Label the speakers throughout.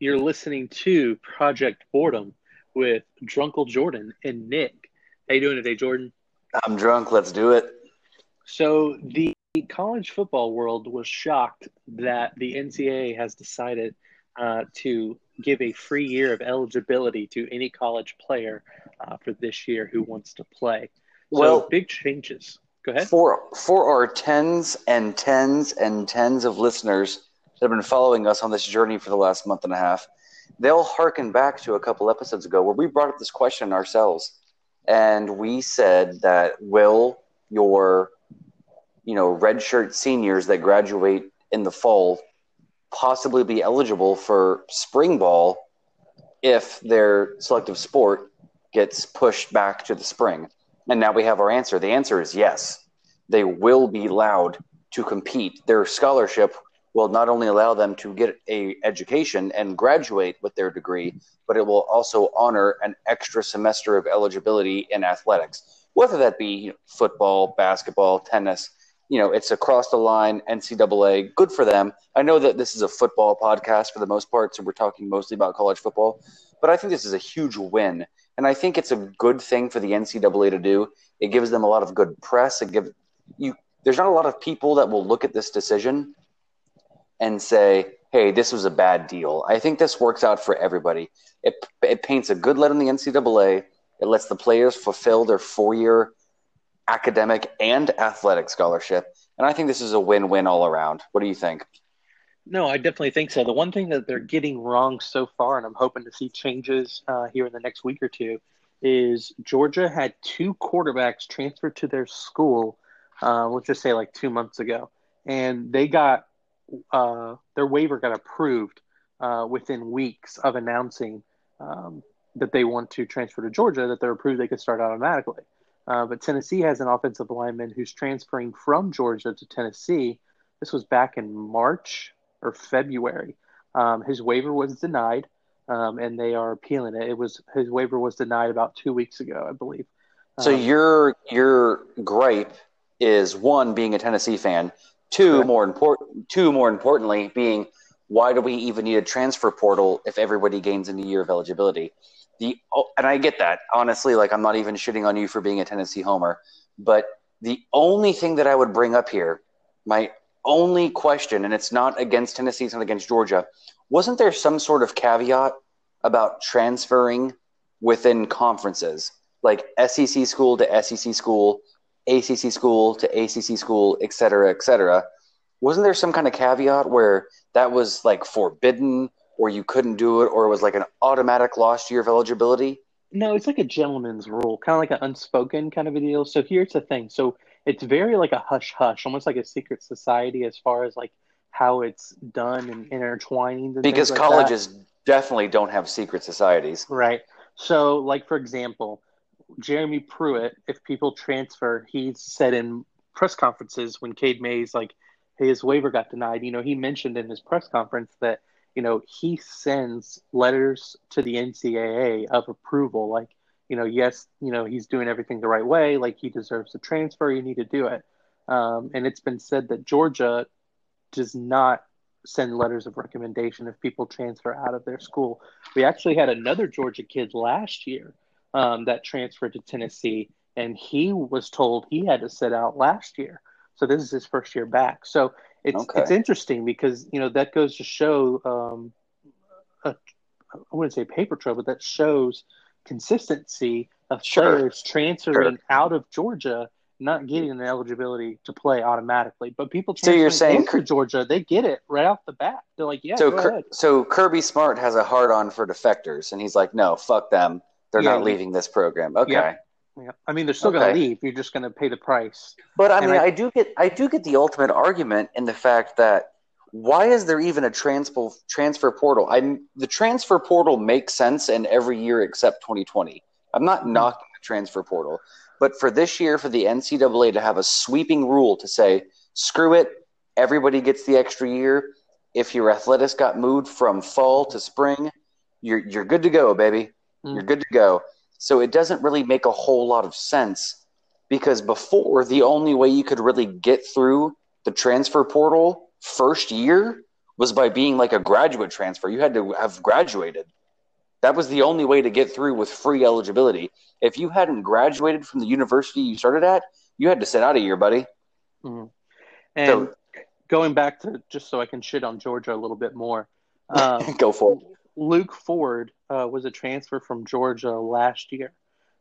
Speaker 1: You're listening to Project Boredom with Drunkle Jordan and Nick. How you doing today, Jordan?
Speaker 2: I'm drunk. Let's do it.
Speaker 1: So the college football world was shocked that the NCAA has decided uh, to give a free year of eligibility to any college player uh, for this year who wants to play. So
Speaker 2: Well-
Speaker 1: big changes. Go ahead.
Speaker 2: For for our tens and tens and tens of listeners that have been following us on this journey for the last month and a half, they'll harken back to a couple episodes ago where we brought up this question ourselves, and we said that will your you know redshirt seniors that graduate in the fall possibly be eligible for spring ball if their selective sport gets pushed back to the spring? And now we have our answer. The answer is yes. They will be allowed to compete. Their scholarship will not only allow them to get a education and graduate with their degree, but it will also honor an extra semester of eligibility in athletics, whether that be football, basketball, tennis. You know, it's across the line, NCAA. Good for them. I know that this is a football podcast for the most part, so we're talking mostly about college football, but I think this is a huge win and I think it's a good thing for the NCAA to do. It gives them a lot of good press. It gives you. There's not a lot of people that will look at this decision and say, "Hey, this was a bad deal." I think this works out for everybody. It it paints a good light on the NCAA. It lets the players fulfill their four year academic and athletic scholarship, and I think this is a win win all around. What do you think?
Speaker 1: No, I definitely think so. The one thing that they're getting wrong so far, and I'm hoping to see changes uh, here in the next week or two, is Georgia had two quarterbacks transferred to their school, uh, let's just say like two months ago, and they got uh, their waiver got approved uh, within weeks of announcing um, that they want to transfer to Georgia, that they're approved, they could start automatically. Uh, but Tennessee has an offensive lineman who's transferring from Georgia to Tennessee. This was back in March or February. Um, his waiver was denied, um, and they are appealing it. It was his waiver was denied about two weeks ago, I believe.
Speaker 2: So
Speaker 1: Um,
Speaker 2: your your gripe is one being a Tennessee fan, two more important, two more importantly being why do we even need a transfer portal if everybody gains in a year of eligibility? The oh, and I get that honestly, like I'm not even shitting on you for being a Tennessee homer, but the only thing that I would bring up here, my only question, and it's not against Tennessee, it's not against Georgia, wasn't there some sort of caveat about transferring within conferences? like SEC school to SEC school, ACC school to ACC school, et cetera, et cetera. Wasn't there some kind of caveat where that was like forbidden or you couldn't do it or it was like an automatic lost year of eligibility?
Speaker 1: No, it's like a gentleman's rule, kind of like an unspoken kind of a deal. So here's the thing. So it's very like a hush hush, almost like a secret society as far as like how it's done and intertwining. And
Speaker 2: Because
Speaker 1: like that.
Speaker 2: colleges definitely don't have secret societies.
Speaker 1: Right. So, like for example, Jeremy Pruitt, if people transfer, he said in press conferences when Cade Mays like his waiver got denied, you know, he mentioned in his press conference that you know he sends letters to the NCAA of approval, like you know, yes, you know, he's doing everything the right way, like he deserves a transfer, you need to do it. Um, and it's been said that Georgia does not send letters of recommendation if people transfer out of their school. We actually had another Georgia kid last year um, that transferred to Tennessee, and he was told he had to sit out last year. So this is his first year back. So it's
Speaker 2: Okay.
Speaker 1: it's interesting because you know that goes to show um, a, I wouldn't say paper trail, but that shows consistency of
Speaker 2: Sure.
Speaker 1: players transferring out of Georgia not getting an eligibility to play automatically. But people
Speaker 2: So you're saying
Speaker 1: into
Speaker 2: Cur-
Speaker 1: Georgia, they get it right off the bat. They're like, yeah,
Speaker 2: so,
Speaker 1: ahead.
Speaker 2: so Kirby Smart has a hard on for defectors, and he's like, no, fuck them. They're
Speaker 1: Yeah,
Speaker 2: not leaving this program. Okay.
Speaker 1: Yeah. Yeah. I mean, they're still going to leave. You're just going to pay the price.
Speaker 2: But I
Speaker 1: And
Speaker 2: mean,
Speaker 1: I-
Speaker 2: I, do get I do get the ultimate argument in the fact that why is there even a transfer transfer portal? I'm the transfer portal makes sense in every year except 2020. I'm not
Speaker 1: Mhm.
Speaker 2: knocking the transfer portal, but for this year, for the NCAA to have a sweeping rule to say screw it, everybody gets the extra year. If your athletics got moved from fall to spring, you're you're good to go, baby.
Speaker 1: Mm.
Speaker 2: You're good to go. So it doesn't really make a whole lot of sense because before the only way you could really get through the transfer portal first year was by being like a graduate transfer. You had to have graduated. That was the only way to get through with free eligibility. If you hadn't graduated from the university you started at, you had to sit out a year, buddy.
Speaker 1: Mm-hmm. And so, going back to just so I can shit on Georgia a little bit more.
Speaker 2: Um, Go for it.
Speaker 1: Luke Ford uh, was a transfer from Georgia last year.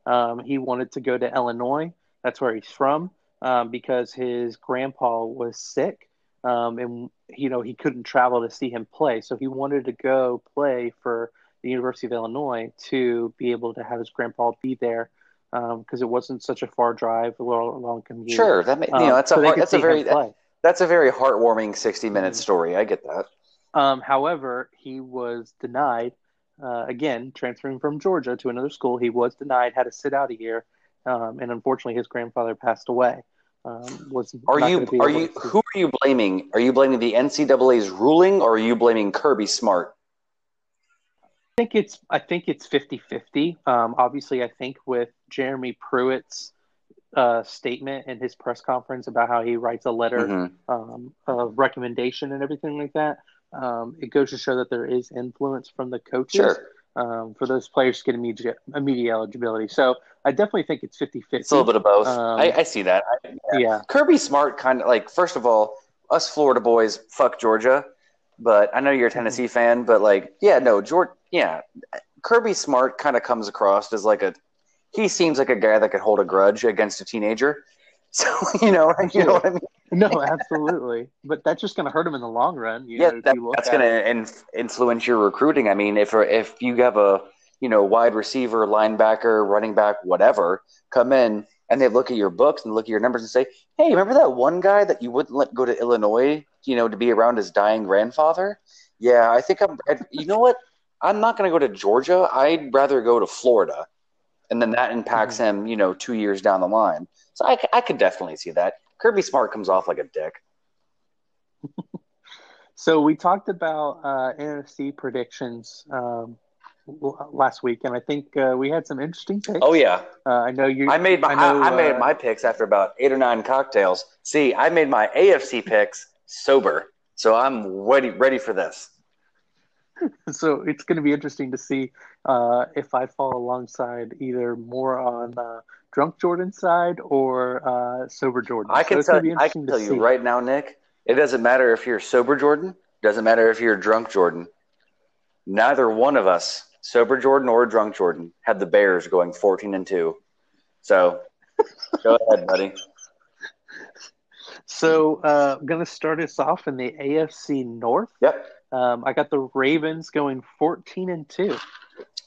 Speaker 1: Um, he wanted to go to Illinois. That's where he's from um, because his grandpa was sick, um, and you know he couldn't travel to see him play. So he wanted to go play for the University of Illinois to be able to have his grandpa be there because um, it wasn't such a far drive, a long, long commute.
Speaker 2: Sure, that may, you know that's um, so a that's a very that, that's a very heartwarming sixty minute mm-hmm. story. I get that.
Speaker 1: Um, however, he was denied uh, again transferring from Georgia to another school. He was denied, had to sit out a year, um, and unfortunately, his grandfather passed away. Um, was
Speaker 2: are you are you to... who are you blaming? Are you blaming the NCAA's ruling, or are you blaming Kirby Smart?
Speaker 1: I think it's I think it's 50-50. Um, obviously, I think with Jeremy Pruitt's uh, statement in his press conference about how he writes a letter mm-hmm. um, of recommendation and everything like that, um, it goes to show that there is influence from the coaches
Speaker 2: sure.
Speaker 1: um, for those players to get immediate, immediate eligibility. So I definitely think it's 50 50.
Speaker 2: It's a little bit of both. Um, I, I, see that. I,
Speaker 1: yeah. yeah.
Speaker 2: Kirby Smart kind of like, first of all, us Florida boys, fuck Georgia. But I know you're a Tennessee mm-hmm. fan, but like, yeah, no, George, yeah. Kirby Smart kind of comes across as like a, he seems like a guy that could hold a grudge against a teenager. So, you know, you know what I mean?
Speaker 1: No, absolutely. But that's just going to hurt him in the long run.
Speaker 2: yeah, know, that, that's going to in, influence your recruiting. I mean, if if you have a you know wide receiver, linebacker, running back, whatever, come in and they look at your books and look at your numbers and say, "Hey, remember that one guy that you wouldn't let go to Illinois? You know, to be around his dying grandfather? Yeah, I think I'm. You know what? I'm not going to go to Georgia. I'd rather go to Florida." And then that impacts mm-hmm. him, you know, two years down the line. So I, I could definitely see that. Kirby Smart comes off like a dick.
Speaker 1: so we talked about uh, NFC predictions um, last week, and I think uh, we had some interesting picks.
Speaker 2: Oh yeah,
Speaker 1: uh, I know you.
Speaker 2: I made my I, know, I, I made uh, my picks after about eight or nine cocktails. See, I made my AFC picks sober, so I'm ready ready for this.
Speaker 1: so it's going to be interesting to see uh, if I fall alongside either more on uh, drunk Jordan side or uh, sober Jordan.
Speaker 2: I can so tell, I can tell you right now, Nick. It doesn't matter if you're sober Jordan. Doesn't matter if you're drunk Jordan. Neither one of us, sober Jordan or drunk Jordan, had the Bears going 14 and two. So go ahead, buddy.
Speaker 1: So uh, I'm going to start us off in the AFC North.
Speaker 2: Yep.
Speaker 1: Um, I got the Ravens going 14 and two.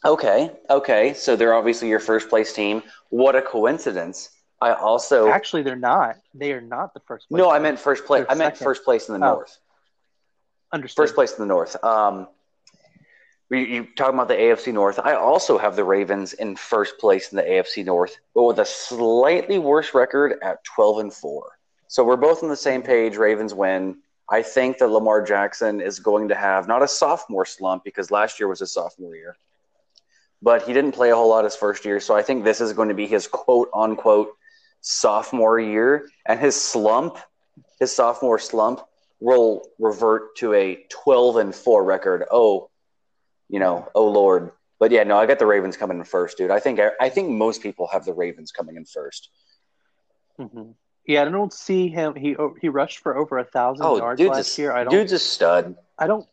Speaker 2: Okay, okay. So they're obviously your first place team. What a coincidence! I also
Speaker 1: actually they're not. They are not the first. place
Speaker 2: No, I meant first place. I meant second. first place in the oh. North.
Speaker 1: Understood.
Speaker 2: First place in the North. Um, you, you talking about the AFC North? I also have the Ravens in first place in the AFC North, but with a slightly worse record at twelve and four. So we're both on the same page. Ravens win. I think that Lamar Jackson is going to have not a sophomore slump because last year was his sophomore year, but he didn't play a whole lot his first year. So I think this is going to be his quote unquote sophomore year. And his slump, his sophomore slump, will revert to a 12 and 4 record. Oh, you know, oh Lord. But yeah, no, I got the Ravens coming in first, dude. I think I think most people have the Ravens coming in 1st
Speaker 1: mm-hmm. Yeah, I don't see him. He he rushed for over a thousand oh, yards last
Speaker 2: a,
Speaker 1: year. I don't.
Speaker 2: Dude's a stud.
Speaker 1: I don't.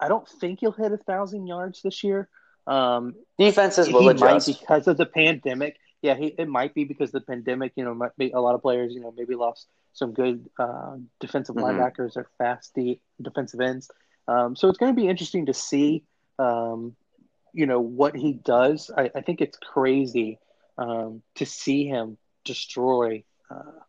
Speaker 1: I don't think he'll hit a thousand yards this year. Um,
Speaker 2: Defenses will adjust
Speaker 1: because of the pandemic. Yeah, he, it might be because the pandemic. You know, might be, a lot of players. You know, maybe lost some good uh, defensive mm-hmm. linebackers or fast deep defensive ends. Um, so it's going to be interesting to see. Um, you know what he does. I, I think it's crazy um, to see him destroy uh,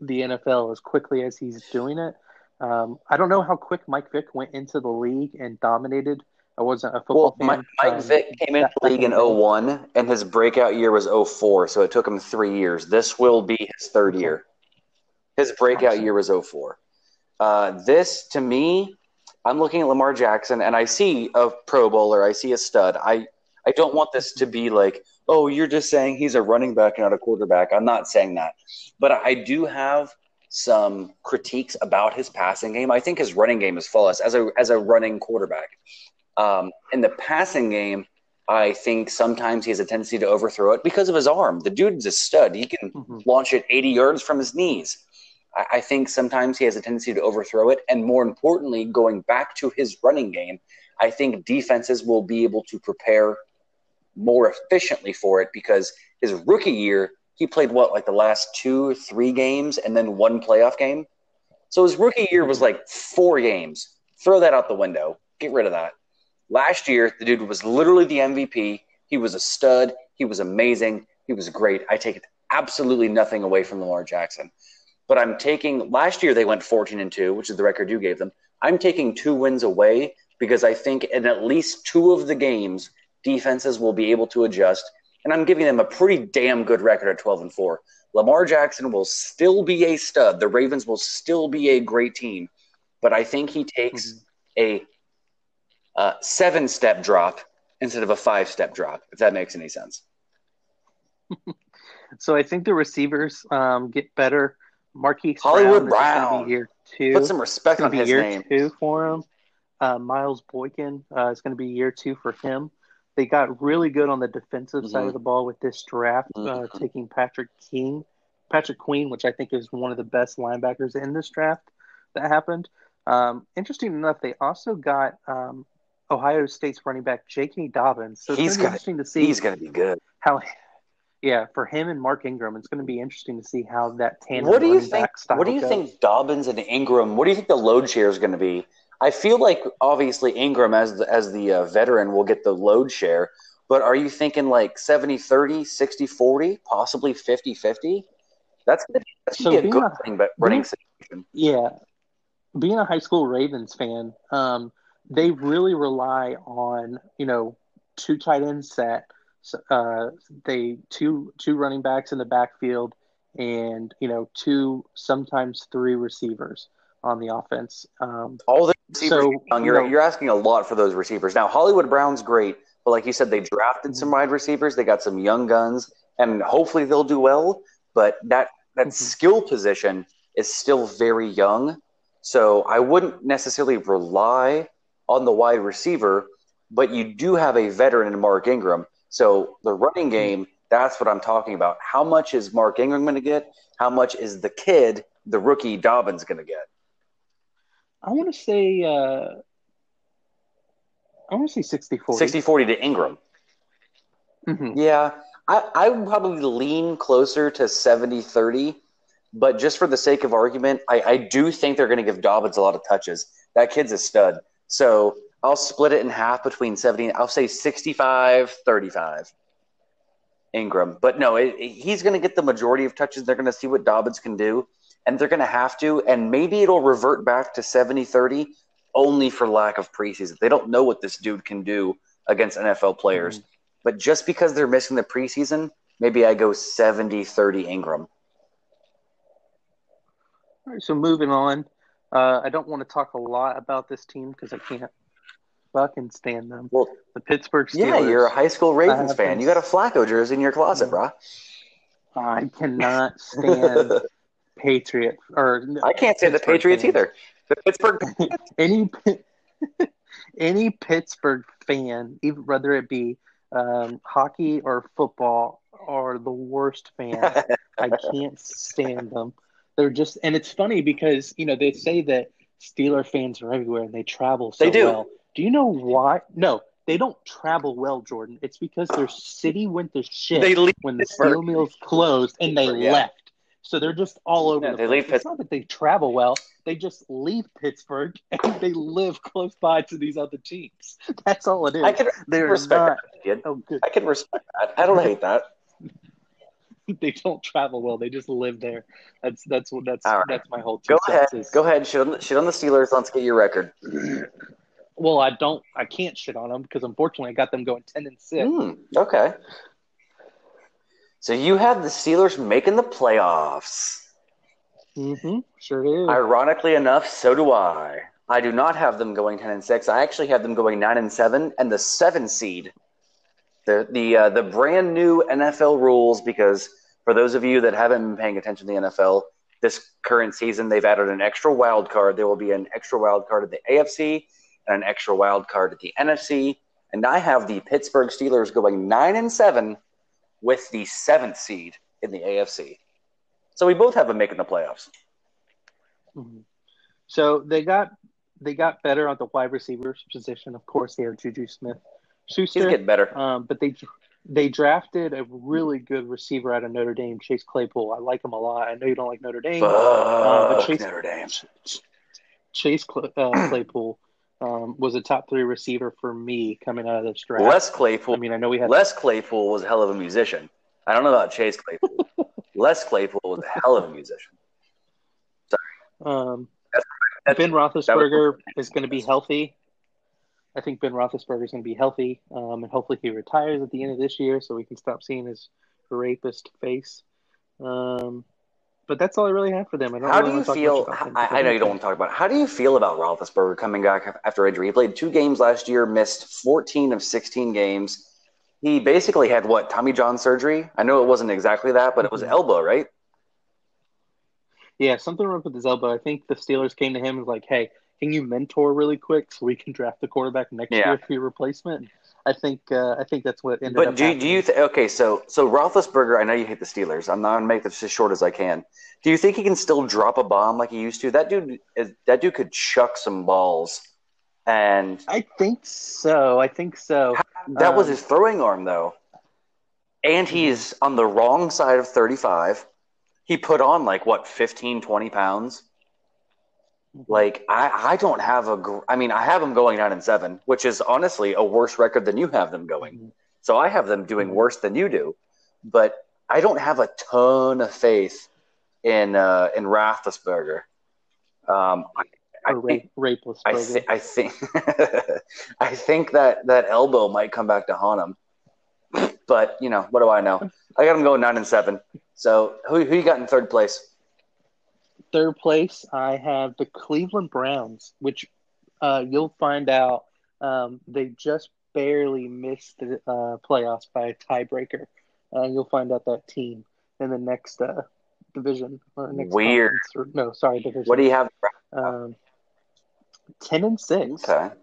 Speaker 1: the NFL as quickly as he's doing it. Um, I don't know how quick Mike Vick went into the league and dominated. I wasn't a football well, fan.
Speaker 2: Mike, um, Vick came into the league in 01, and his breakout year was 04, so it took him three years. This will be his third year. His breakout year was 04. Uh, this, to me, I'm looking at Lamar Jackson, and I see a Pro Bowler. I see a stud. I, I don't want this to be like, oh, you're just saying he's a running back, not a quarterback. I'm not saying that. But I do have some critiques about his passing game. I think his running game is flawless as a as a running quarterback. Um, in the passing game, I think sometimes he has a tendency to overthrow it because of his arm. The dude's a stud. He can
Speaker 1: Mhm.
Speaker 2: launch it 80 yards from his knees. I, I think sometimes he has a tendency to overthrow it. And more importantly, going back to his running game, I think defenses will be able to prepare more efficiently for it because his rookie year, he played what, like the last two, three games and then one playoff game? So his rookie year was like four games. Throw that out the window. Get rid of that. Last year, the dude was literally the MVP. He was a stud. He was amazing. He was great. I take absolutely nothing away from Lamar Jackson. But I'm taking last year they went 14 and 2, which is the record you gave them. I'm taking two wins away because I think in at least two of the games, defenses will be able to adjust. And I'm giving them a pretty damn good record at 12 and 4. Lamar Jackson will still be a stud. The Ravens will still be a great team. But I think he takes mm-hmm. a uh, seven step drop instead of a five step drop, if that makes any sense.
Speaker 1: So I think the receivers um, get better. Marquise
Speaker 2: Hollywood
Speaker 1: Brown,
Speaker 2: Brown.
Speaker 1: be year two.
Speaker 2: Put some respect on his
Speaker 1: year
Speaker 2: name.
Speaker 1: two for him. Uh, Miles Boykin uh, is going to be year two for him. They got really good on the defensive side
Speaker 2: Mhm.
Speaker 1: of the ball with this draft, uh,
Speaker 2: Mhm.
Speaker 1: taking Patrick King, Patrick Queen, which I think is one of the best linebackers in this draft that happened. Um, interesting enough, they also got um, Ohio State's running back J.K. Dobbins. So it's
Speaker 2: He's
Speaker 1: going to be interesting to see
Speaker 2: He's going to be good.
Speaker 1: how. Yeah, for him and Mark Ingram, it's going to be interesting to see how that tandem
Speaker 2: What do you think? What do you
Speaker 1: goes.
Speaker 2: think Dobbins and Ingram? What do you think the load share is going to be? I feel like obviously Ingram as the, as the uh, veteran will get the load share, but are you thinking like 70-30, 60-40, possibly 50-50? That's going to be, that's
Speaker 1: So
Speaker 2: gonna be a good
Speaker 1: a-
Speaker 2: running, back- running
Speaker 1: being-
Speaker 2: situation.
Speaker 1: Yeah, being a high school Ravens fan, um, they really rely on you know two tight end set, uh, they two two running backs in the backfield, and you know two sometimes three receivers on the offense. Um,
Speaker 2: All the receivers
Speaker 1: So,
Speaker 2: young.
Speaker 1: you
Speaker 2: You're,
Speaker 1: know-
Speaker 2: you're asking a lot for those receivers. Now, Hollywood Brown's great, but like you said, they drafted some
Speaker 1: Mm-hmm.
Speaker 2: wide receivers. They got some young guns, and hopefully they'll do well. But that that
Speaker 1: Mhm.
Speaker 2: skill position is still very young, so I wouldn't necessarily rely on the wide receiver. But you do have a veteran in Mark Ingram, so the running game. That's what I'm talking about. How much is Mark Ingram going to get? How much is the kid, the rookie Dobbins, going to get?
Speaker 1: I want to say uh, I want to say 60-40.
Speaker 2: 60 40 to Ingram.
Speaker 1: Mhm.
Speaker 2: Yeah, I, I would probably lean closer to 70 30, but just for the sake of argument, I, I do think they're going to give Dobbins a lot of touches. That kid's a stud. So I'll split it in half between 70 I'll say 65 35. Ingram. But no, it, it- he's going to get the majority of touches. They're going to see what Dobbins can do, and they're going to have to. And maybe it'll revert back to 70 30 only for lack of preseason. They don't know what this dude can do against NFL players. Mm-hmm. But just because they're missing the preseason, maybe I go 70 30 Ingram.
Speaker 1: All right, so moving on. Uh, I don't want to talk a lot about this team because I can't fucking stand them.
Speaker 2: Well,
Speaker 1: The Pittsburgh Steelers.
Speaker 2: yeah, you're a high school Ravens fan. You got a Flacco jersey in your closet, bro.
Speaker 1: I cannot stand Patriots. or
Speaker 2: I can't say the Patriots
Speaker 1: fans.
Speaker 2: either. The Pittsburgh
Speaker 1: any any Pittsburgh fan, even whether it be um, hockey or football, are the worst fans. I can't stand them. They're just, and it's funny because you know they say that Steeler fans are everywhere and they travel so
Speaker 2: They do.
Speaker 1: well. Do you know why? No, they don't travel well, Jordan. It's because their city went to shit
Speaker 2: They leave
Speaker 1: when the steel mills closed and they
Speaker 2: yeah.
Speaker 1: left. So they're just all over
Speaker 2: Yeah,
Speaker 1: the
Speaker 2: they
Speaker 1: place.
Speaker 2: leave
Speaker 1: it's not that they travel well; they just leave Pittsburgh and they live close by to these other teams. That's all it is.
Speaker 2: I can
Speaker 1: they're
Speaker 2: respect
Speaker 1: not.
Speaker 2: that.
Speaker 1: Oh, good.
Speaker 2: I can respect that. I don't hate that.
Speaker 1: They don't travel well. They just live there. That's that's what that's
Speaker 2: right.
Speaker 1: that's my whole
Speaker 2: Go ahead.
Speaker 1: is-
Speaker 2: Go ahead. Shit on, the, shit on the Steelers. Let's get your record.
Speaker 1: Well, I don't. I can't shit on them because unfortunately I got them going ten and six.
Speaker 2: Hmm, okay. So you have the Steelers making the playoffs.
Speaker 1: Mm-hmm. Sure is.
Speaker 2: Ironically enough, so do I. I do not have them going ten and six. I actually have them going nine and seven, and the seven seed. The the uh, the brand new NFL rules because for those of you that haven't been paying attention to the NFL, this current season. They've added an extra wild card. There will be an extra wild card at the AFC and an extra wild card at the NFC. And I have the Pittsburgh Steelers going nine and seven with the seventh seed in the AFC. So we both have them making the playoffs.
Speaker 1: Mhm. So they got they got better at the wide receivers position. Of course, they have Juju Smith
Speaker 2: He's
Speaker 1: Schuster,
Speaker 2: getting better.
Speaker 1: um, but they they drafted a really good receiver out of Notre Dame, Chase Claypool. I like him a lot. I know you don't like Notre Dame.
Speaker 2: Fuck
Speaker 1: but Chase-
Speaker 2: Notre Dame.
Speaker 1: Chase Cl- uh, Claypool um, was a top three receiver for me coming out of this draft.
Speaker 2: Les Claypool.
Speaker 1: I mean, I know we had
Speaker 2: Les Claypool was a hell of a musician. I don't know about Chase Claypool. Les Claypool was a hell of a musician.
Speaker 1: um,
Speaker 2: That's-
Speaker 1: Ben Roethlisberger is going to be healthy. I think Ben Roethlisberger is going to be healthy, um, and hopefully he retires at the end of this year, so we can stop seeing his rapist face. Um, but that's all I really have for them. I don't
Speaker 2: How
Speaker 1: really
Speaker 2: do you feel?
Speaker 1: much about them
Speaker 2: I, I know you don't want to talk about it. How do you feel about Roethlisberger coming back after injury? He played two games last year, missed 14 of 16 games. He basically had what Tommy John surgery. I know it wasn't exactly that, but it was
Speaker 1: Mhm.
Speaker 2: elbow, right?
Speaker 1: Yeah, something wrong with his elbow. I think the Steelers came to him and was like, "Hey, can you mentor really quick so we can draft the quarterback next
Speaker 2: Yeah.
Speaker 1: year for your replacement?" I think uh, I think that's what ended
Speaker 2: But
Speaker 1: up.
Speaker 2: do, do you th- okay? So so Roethlisberger, I know you hate the Steelers. I'm not gonna make this as short as I can. Do you think he can still drop a bomb like he used to? That dude, is, that dude could chuck some balls, and
Speaker 1: I think so. I think so.
Speaker 2: that was
Speaker 1: Um,
Speaker 2: his throwing arm though. And he's on the wrong side of 35. He put on like what 15, 20 pounds. Like I, I don't have a. gr- I mean, I have them going nine and seven, which is honestly a worse record than you have them going.
Speaker 1: Mhm.
Speaker 2: So I have them doing
Speaker 1: Mhm.
Speaker 2: worse than you do, but I don't have a ton of faith in uh, in Roethlisberger. Um, I, I think
Speaker 1: rape.
Speaker 2: I, th- I think I think that that elbow might come back to haunt him. But you know, what do I know? I got him going nine and seven. So who who you got in third place?
Speaker 1: Third place, I have the Cleveland Browns, which uh, you'll find out um, they just barely missed the uh, playoffs by a tiebreaker. Uh, you'll find out that team in the next uh, division or next
Speaker 2: Weird.
Speaker 1: conference, or, no, sorry, division.
Speaker 2: What do you have?
Speaker 1: um, ten and six.
Speaker 2: Okay.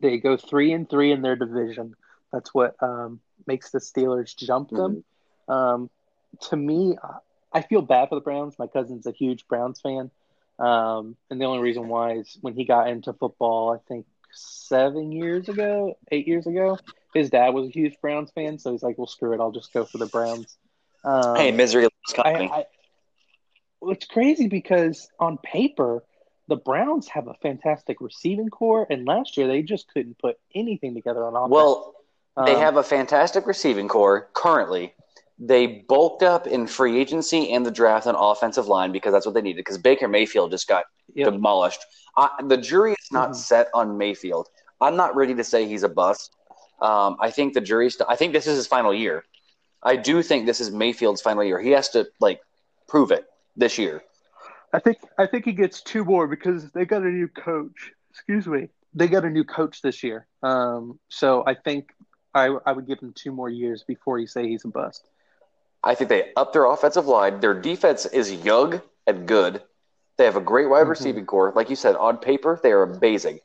Speaker 1: They go three and three in their division. That's what um, makes the Steelers jump them.
Speaker 2: Mm-hmm.
Speaker 1: Um, to me, I feel bad for the Browns. My cousin's a huge Browns fan, um, and the only reason why is when he got into football. I think seven years ago, eight years ago, his dad was a huge Browns fan, so he's like, "Well, screw it, I'll just go for the Browns." Um,
Speaker 2: Hey, misery loves company.
Speaker 1: I, well, it's crazy because on paper, the Browns have a fantastic receiving corps, and last year they just couldn't put anything together on offense.
Speaker 2: well, they
Speaker 1: Um,
Speaker 2: have a fantastic receiving corps currently. They bulked up in free agency and the draft on offensive line because that's what they needed. Because Baker Mayfield just got
Speaker 1: Yep.
Speaker 2: demolished. I, the jury is not
Speaker 1: Mhm.
Speaker 2: set on Mayfield. I'm not ready to say he's a bust. Um, I think the jury's. I think this is his final year. I do think this is Mayfield's final year. He has to like prove it this year.
Speaker 1: I think I think he gets two more because they got a new coach. Excuse me. They got a new coach this year. Um, so I think I I would give him two more years before you say he's a bust.
Speaker 2: I think they up their offensive line. Their defense is young and good. They have a great wide
Speaker 1: Mhm.
Speaker 2: receiving corps. Like you said, on paper, they are amazing.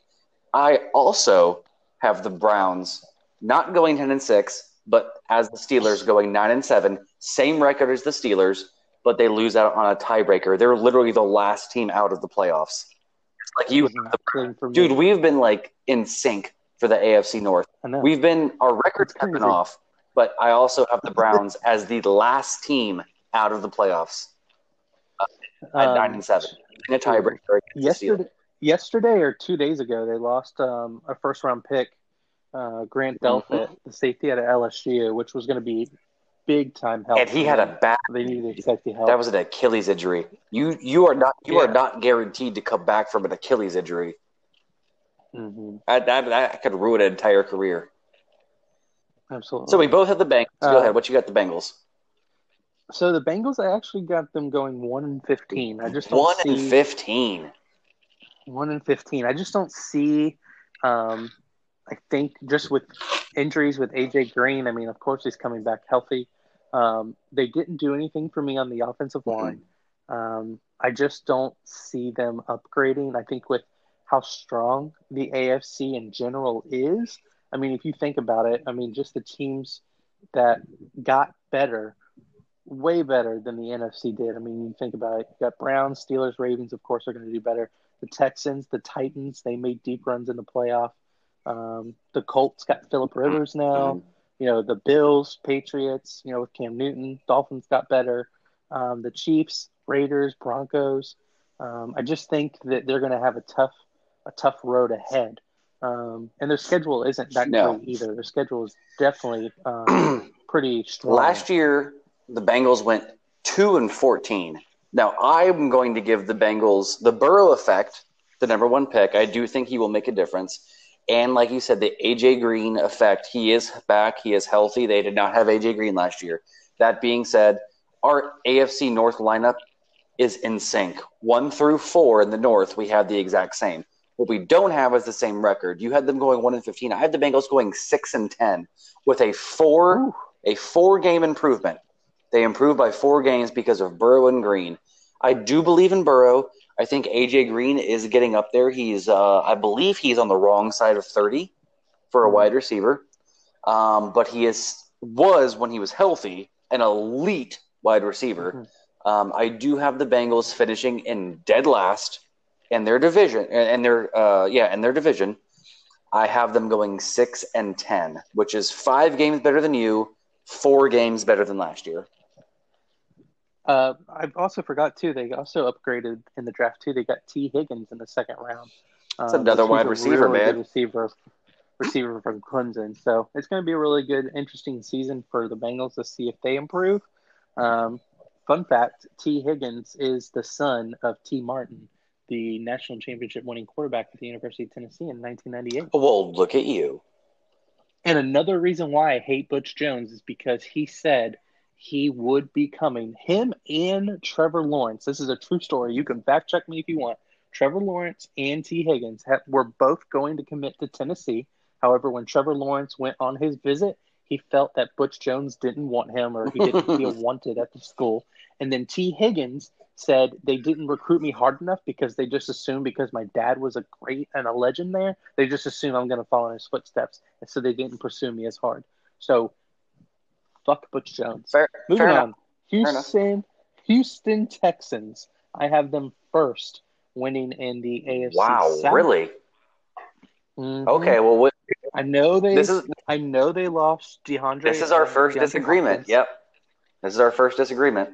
Speaker 2: I also have the Browns not going 10 and 6, but as the Steelers going 9 and 7, same record as the Steelers, but they lose out on a tiebreaker. They're literally the last team out of the playoffs. It's like you,
Speaker 1: Mhm. Same
Speaker 2: dude, we've been like in sync for the AFC North. We've been our records
Speaker 1: That's
Speaker 2: have been
Speaker 1: crazy.
Speaker 2: off, but I also have the Browns as the last team out of the playoffs at
Speaker 1: Um,
Speaker 2: nine and seven in a tiebreaker.
Speaker 1: yesterday, yesterday or two days ago, they lost um, a first round pick, uh, Grant
Speaker 2: Mm-hmm.
Speaker 1: Delpit, the safety out of LSU, which was going to be big time help.
Speaker 2: and he had a bad.
Speaker 1: They needed safety help.
Speaker 2: That was an Achilles injury. You you are not you are not guaranteed to come back from an Achilles injury.
Speaker 1: hmm
Speaker 2: that, that could ruin an entire career.
Speaker 1: Absolutely.
Speaker 2: So we both have the Bengals. Go
Speaker 1: Uh,
Speaker 2: ahead. What you got? The Bengals.
Speaker 1: So the Bengals, I actually got them going one and fifteen. I just don't
Speaker 2: One
Speaker 1: see
Speaker 2: and fifteen.
Speaker 1: one and fifteen. I just don't see. Um, I think just with injuries with AJ Green. I mean, of course he's coming back healthy. Um, they didn't do anything for me on the offensive line. Um, I just don't see them upgrading. I think with how strong the AFC in general is, I mean, if you think about it, I mean, just the teams that got better, way better than the NFC did. I mean, you think about it, you got Browns, Steelers, Ravens, of course, are going to do better. The Texans, the Titans, they made deep runs in the playoff. Um, the Colts got Philip Rivers now. You know, the Bills, Patriots, you know, with Cam Newton, Dolphins got better. Um, the Chiefs, Raiders, Broncos. Um, I just think that they're going to have a tough, a tough road ahead. Um, and their schedule isn't that
Speaker 2: No.
Speaker 1: great either. Their schedule is definitely um, pretty strong.
Speaker 2: Last year, the Bengals went two and fourteen. Now I'm going to give the Bengals the Burrow effect, the number one pick. I do think he will make a difference. And like you said, the AJ Green effect. He is back. He is healthy. They did not have AJ Green last year. That being said, our AFC North lineup is in sync. One through four in the North, we have the exact same. What we don't have is the same record. You had them going one and fifteen. I had the Bengals going six and ten with a four
Speaker 1: Ooh.
Speaker 2: a four game improvement. They improved by four games because of Burrow and Green. I do believe in Burrow. I think AJ Green is getting up there. He's, uh, I believe, he's on the wrong side of thirty for a
Speaker 1: Mhm.
Speaker 2: wide receiver, um, but he is was when he was healthy an elite wide receiver.
Speaker 1: Mhm.
Speaker 2: Um, I do have the Bengals finishing in dead last in their division, and their uh, yeah, in their division. I have them going six and ten, which is five games better than you, four games better than last year.
Speaker 1: Uh, I also forgot too. They also upgraded in the draft too. They got Tee Higgins in the second round.
Speaker 2: That's another wide receiver,
Speaker 1: really
Speaker 2: man.
Speaker 1: Receiver, receiver from Clemson. So it's going to be a really good, interesting season for the Bengals to see if they improve. Um, fun fact: Tee Higgins is the son of Tee Martin, the national championship winning quarterback at the University of Tennessee in 1998.
Speaker 2: Well, look at you.
Speaker 1: And another reason why I hate Butch Jones is because he said he would be coming. Him and Trevor Lawrence. This is a true story. You can fact check me if you want. Trevor Lawrence and Tee Higgins have, were both going to commit to Tennessee. However, when Trevor Lawrence went on his visit, he felt that Butch Jones didn't want him or he didn't feel wanted at the school. And then Tee Higgins said they didn't recruit me hard enough because they just assumed because my dad was a great and a legend there, they just assume I'm going to follow in his footsteps. And so they didn't pursue me as hard. So fuck Butch Jones.
Speaker 2: Fair,
Speaker 1: Moving
Speaker 2: fair
Speaker 1: on. Houston, Houston Texans. I have them first winning in the AFC
Speaker 2: Wow,
Speaker 1: South.
Speaker 2: really?
Speaker 1: Mhm.
Speaker 2: Okay, well, what,
Speaker 1: I know they.
Speaker 2: this is
Speaker 1: I know they lost DeAndre.
Speaker 2: this is our
Speaker 1: uh,
Speaker 2: first
Speaker 1: DeAndre
Speaker 2: disagreement.
Speaker 1: Hopkins.
Speaker 2: Yep, this is our first disagreement.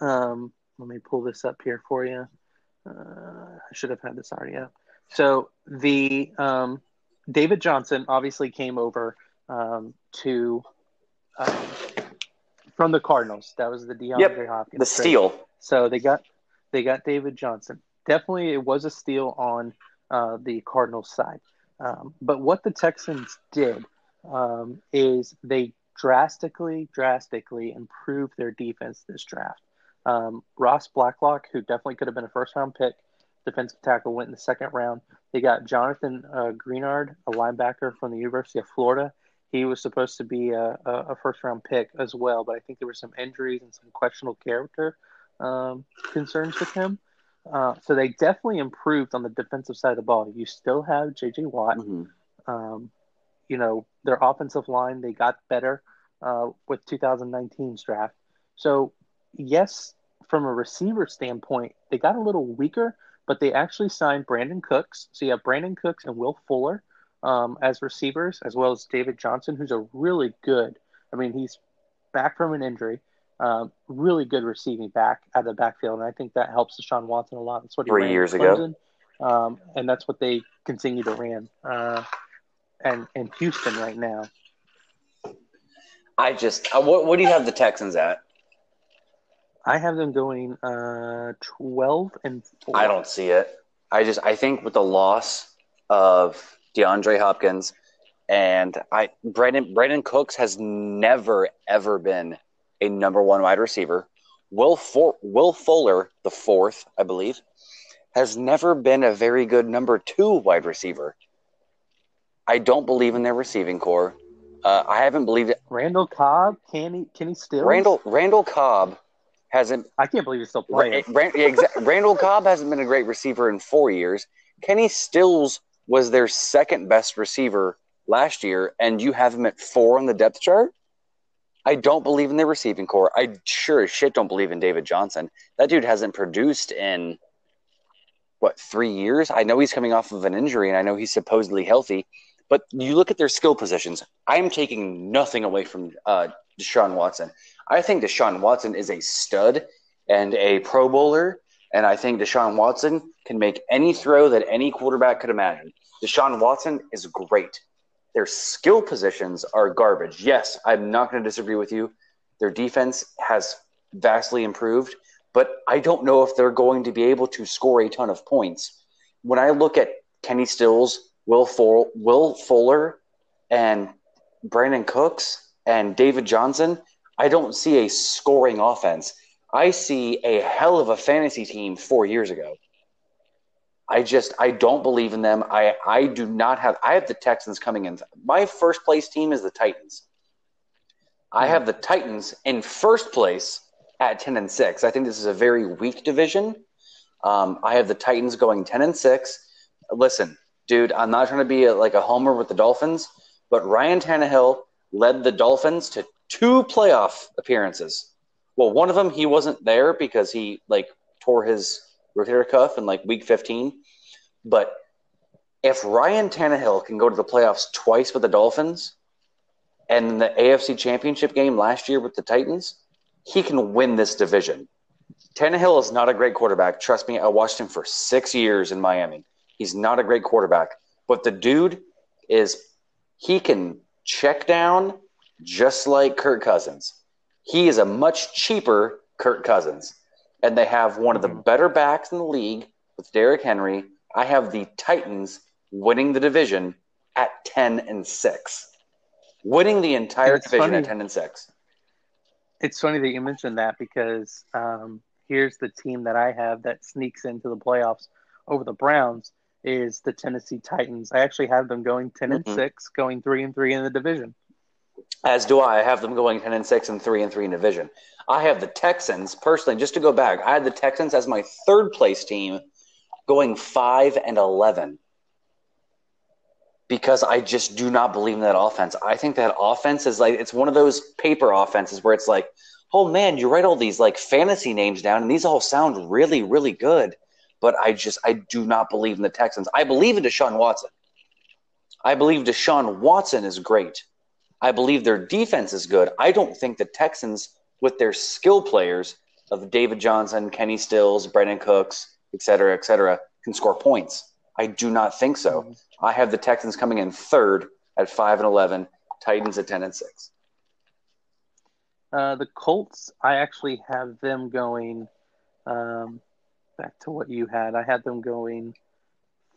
Speaker 1: Um, let me pull this up here for you. Uh, I should have had this already up. So the um, David Johnson obviously came over um, to um, from the Cardinals. That was the DeAndre
Speaker 2: Yep,
Speaker 1: Hopkins.
Speaker 2: The
Speaker 1: trade.
Speaker 2: steal.
Speaker 1: So they got they got David Johnson. Definitely, it was a steal on uh, the Cardinals side. Um, but what the Texans did um, is they drastically, drastically improved their defense this draft. Um, Ross Blacklock, who definitely could have been a first round pick, defensive tackle, went in the second round. They got Jonathan uh, Greenard, a linebacker from the University of Florida. He was supposed to be a, a, a first round pick as well, but I think there were some injuries and some questionable character um, concerns with him. Uh, so they definitely improved on the defensive side of the ball. You still have J.J. Watt.
Speaker 2: Mhm.
Speaker 1: Um, you know, their offensive line, they got better uh, with 2019's draft. So, yes, from a receiver standpoint, they got a little weaker, but they actually signed Brandin Cooks. So you have Brandin Cooks and Will Fuller um, as receivers, as well as David Johnson, who's a really good, I mean, he's back from an injury. Um, really good receiving back out of the backfield, and I think that helps Deshaun Watson a lot. That's what he
Speaker 2: Three years ago.
Speaker 1: Um, and that's what they continue to run. Uh, and in Houston right now,
Speaker 2: I just, uh, what, what do you have the Texans at?
Speaker 1: I have them going uh, twelve and four.
Speaker 2: I don't see it. I just, I think with the loss of DeAndre Hopkins and I, Brandin, Brandin Cooks has never ever been a number one wide receiver. Will For, Will Fuller, the fourth, I believe, has never been a very good number two wide receiver. I don't believe in their receiving corps. Uh, I haven't believed it.
Speaker 1: Randall Cobb, can he can he still?
Speaker 2: Randall Randall Cobb hasn't.
Speaker 1: I can't believe he's still playing.
Speaker 2: Rand, yeah, exa- Randall Cobb hasn't been a great receiver in four years. Kenny Stills was their second best receiver last year, and you have him at four on the depth chart. I don't believe in the receiving corps. I sure as shit don't believe in David Johnson. That dude hasn't produced in what three years? I know he's coming off of an injury, and I know he's supposedly healthy. But you look at their skill positions. I'm taking nothing away from uh, Deshaun Watson. I think Deshaun Watson is a stud and a Pro Bowler, and I think Deshaun Watson can make any throw that any quarterback could imagine. Deshaun Watson is great. Their skill positions are garbage. Yes, I'm not going to disagree with you. Their defense has vastly improved, but I don't know if they're going to be able to score a ton of points. When I look at Kenny Stills, Will, Will Fuller, and Brandin Cooks and David Johnson, I don't see a scoring offense. I see a hell of a fantasy team four years ago. I just I don't believe in them. I I do not have I have the Texans coming in. My first place team is the Titans. I have the Titans in first place at ten and six. I think this is a very weak division. Um, I have the Titans going ten and six. Listen, dude, I'm not trying to be a, like a homer with the Dolphins, but Ryan Tannehill led the Dolphins to two playoff appearances. Well, one of them he wasn't there because he like tore his rotator cuff in like week 15. But if Ryan Tannehill can go to the playoffs twice with the Dolphins and the AFC championship game last year with the Titans, he can win this division. Tannehill is not a great quarterback. Trust me, I watched him for six years in Miami. He's not a great quarterback. But the dude is, he can check down just like Kirk Cousins. He is a much cheaper Kirk Cousins. And they have one of the mm-hmm. better backs in the league with Derrick Henry I have the Titans winning the division at 10 and 6. Winning the entire division funny. at 10 and 6.
Speaker 1: It's funny that you mentioned that because um, here's the team that I have that sneaks into the playoffs over the Browns is the Tennessee Titans. I actually have them going 10 mm-hmm. and 6, going 3 and 3 in the division.
Speaker 2: As do I. I have them going 10 and 6 and 3 and 3 in division. I have the Texans personally, just to go back, I had the Texans as my third place team going 5 and 11 because I just do not believe in that offense. I think that offense is like it's one of those paper offenses where it's like, "Oh man, you write all these like fantasy names down and these all sound really really good." But I just I do not believe in the Texans. I believe in Deshaun Watson. I believe Deshaun Watson is great. I believe their defense is good. I don't think the Texans with their skill players of David Johnson, Kenny Stills, Brandin Cooks, et cetera, et cetera, can score points. I do not think so. Mm-hmm. I have the Texans coming in third at five and eleven, Titans at ten and six.
Speaker 1: Uh, the Colts, I actually have them going um, back to what you had. I had them going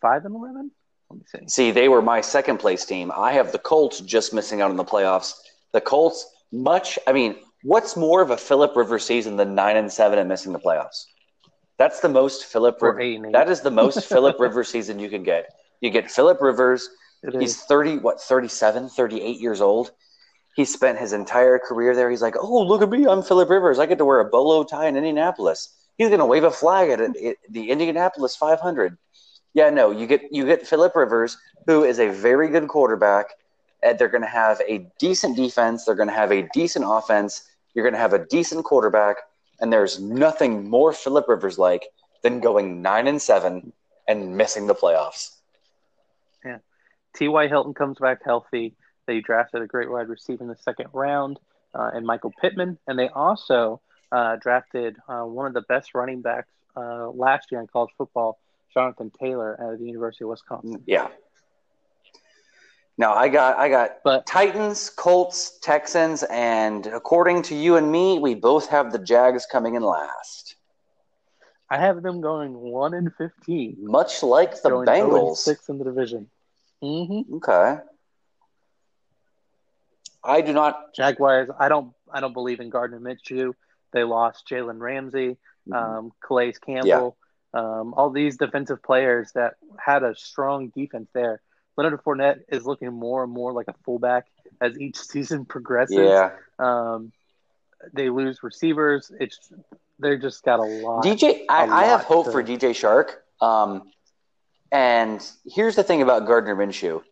Speaker 1: five and eleven. Let me see.
Speaker 2: See, they were my second place team. I have the Colts just missing out on the playoffs. The Colts, much. I mean, what's more of a Philip Rivers season than nine and seven and missing the playoffs? That's the most Philip. Riv- that is the most Philip Rivers season you can get. You get Philip Rivers. It he's is. 30, what, 37, 38 years old. He spent his entire career there. He's like, oh, look at me. I'm Philip Rivers. I get to wear a bolo tie in Indianapolis. He's going to wave a flag at it, the Indianapolis 500. Yeah, no, you get you get Philip Rivers, who is a very good quarterback. And they're going to have a decent defense. They're going to have a decent offense. You're going to have a decent quarterback and there's nothing more Philip Rivers like than going nine and seven and missing the playoffs.
Speaker 1: Yeah. T.Y. Hilton comes back healthy. They drafted a great wide receiver in the second round, uh, and Michael Pittman. And they also uh, drafted uh, one of the best running backs uh, last year in college football, Jonathan Taylor, out of the University of Wisconsin.
Speaker 2: Yeah. No, I got I got but, Titans, Colts, Texans, and according to you and me, we both have the Jags coming in last.
Speaker 1: I have them going one in fifteen,
Speaker 2: much like the going Bengals,
Speaker 1: six in the division. Mm-hmm.
Speaker 2: Okay. I do not
Speaker 1: Jaguars. I don't. I don't believe in Gardner Minshew. They lost Jalen Ramsey, mm-hmm. um, Calais Campbell, yeah. um, all these defensive players that had a strong defense there. Leonard Fournette is looking more and more like a fullback as each season progresses.
Speaker 2: Yeah.
Speaker 1: Um, they lose receivers. It's they're just got a lot.
Speaker 2: DJ, I have hope
Speaker 1: to-
Speaker 2: for DJ Chark. Um, and here's the thing about Gardner Minshew: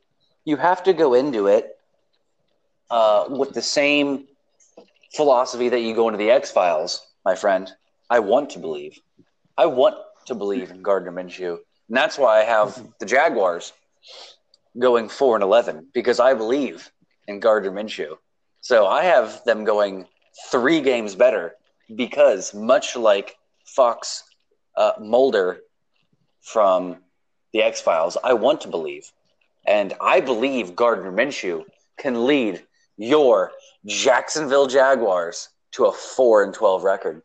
Speaker 2: you have to go into it uh, with the same philosophy that you go into the X Files, my friend. I want to believe. I want to believe in Gardner Minshew, and that's why I have the Jaguars going four and eleven because I believe in Gardner Minshew. So I have them going three games better because much like Fox uh, Mulder from the X Files, I want to believe, and I believe Gardner Minshew can lead your Jacksonville Jaguars to a four and twelve record.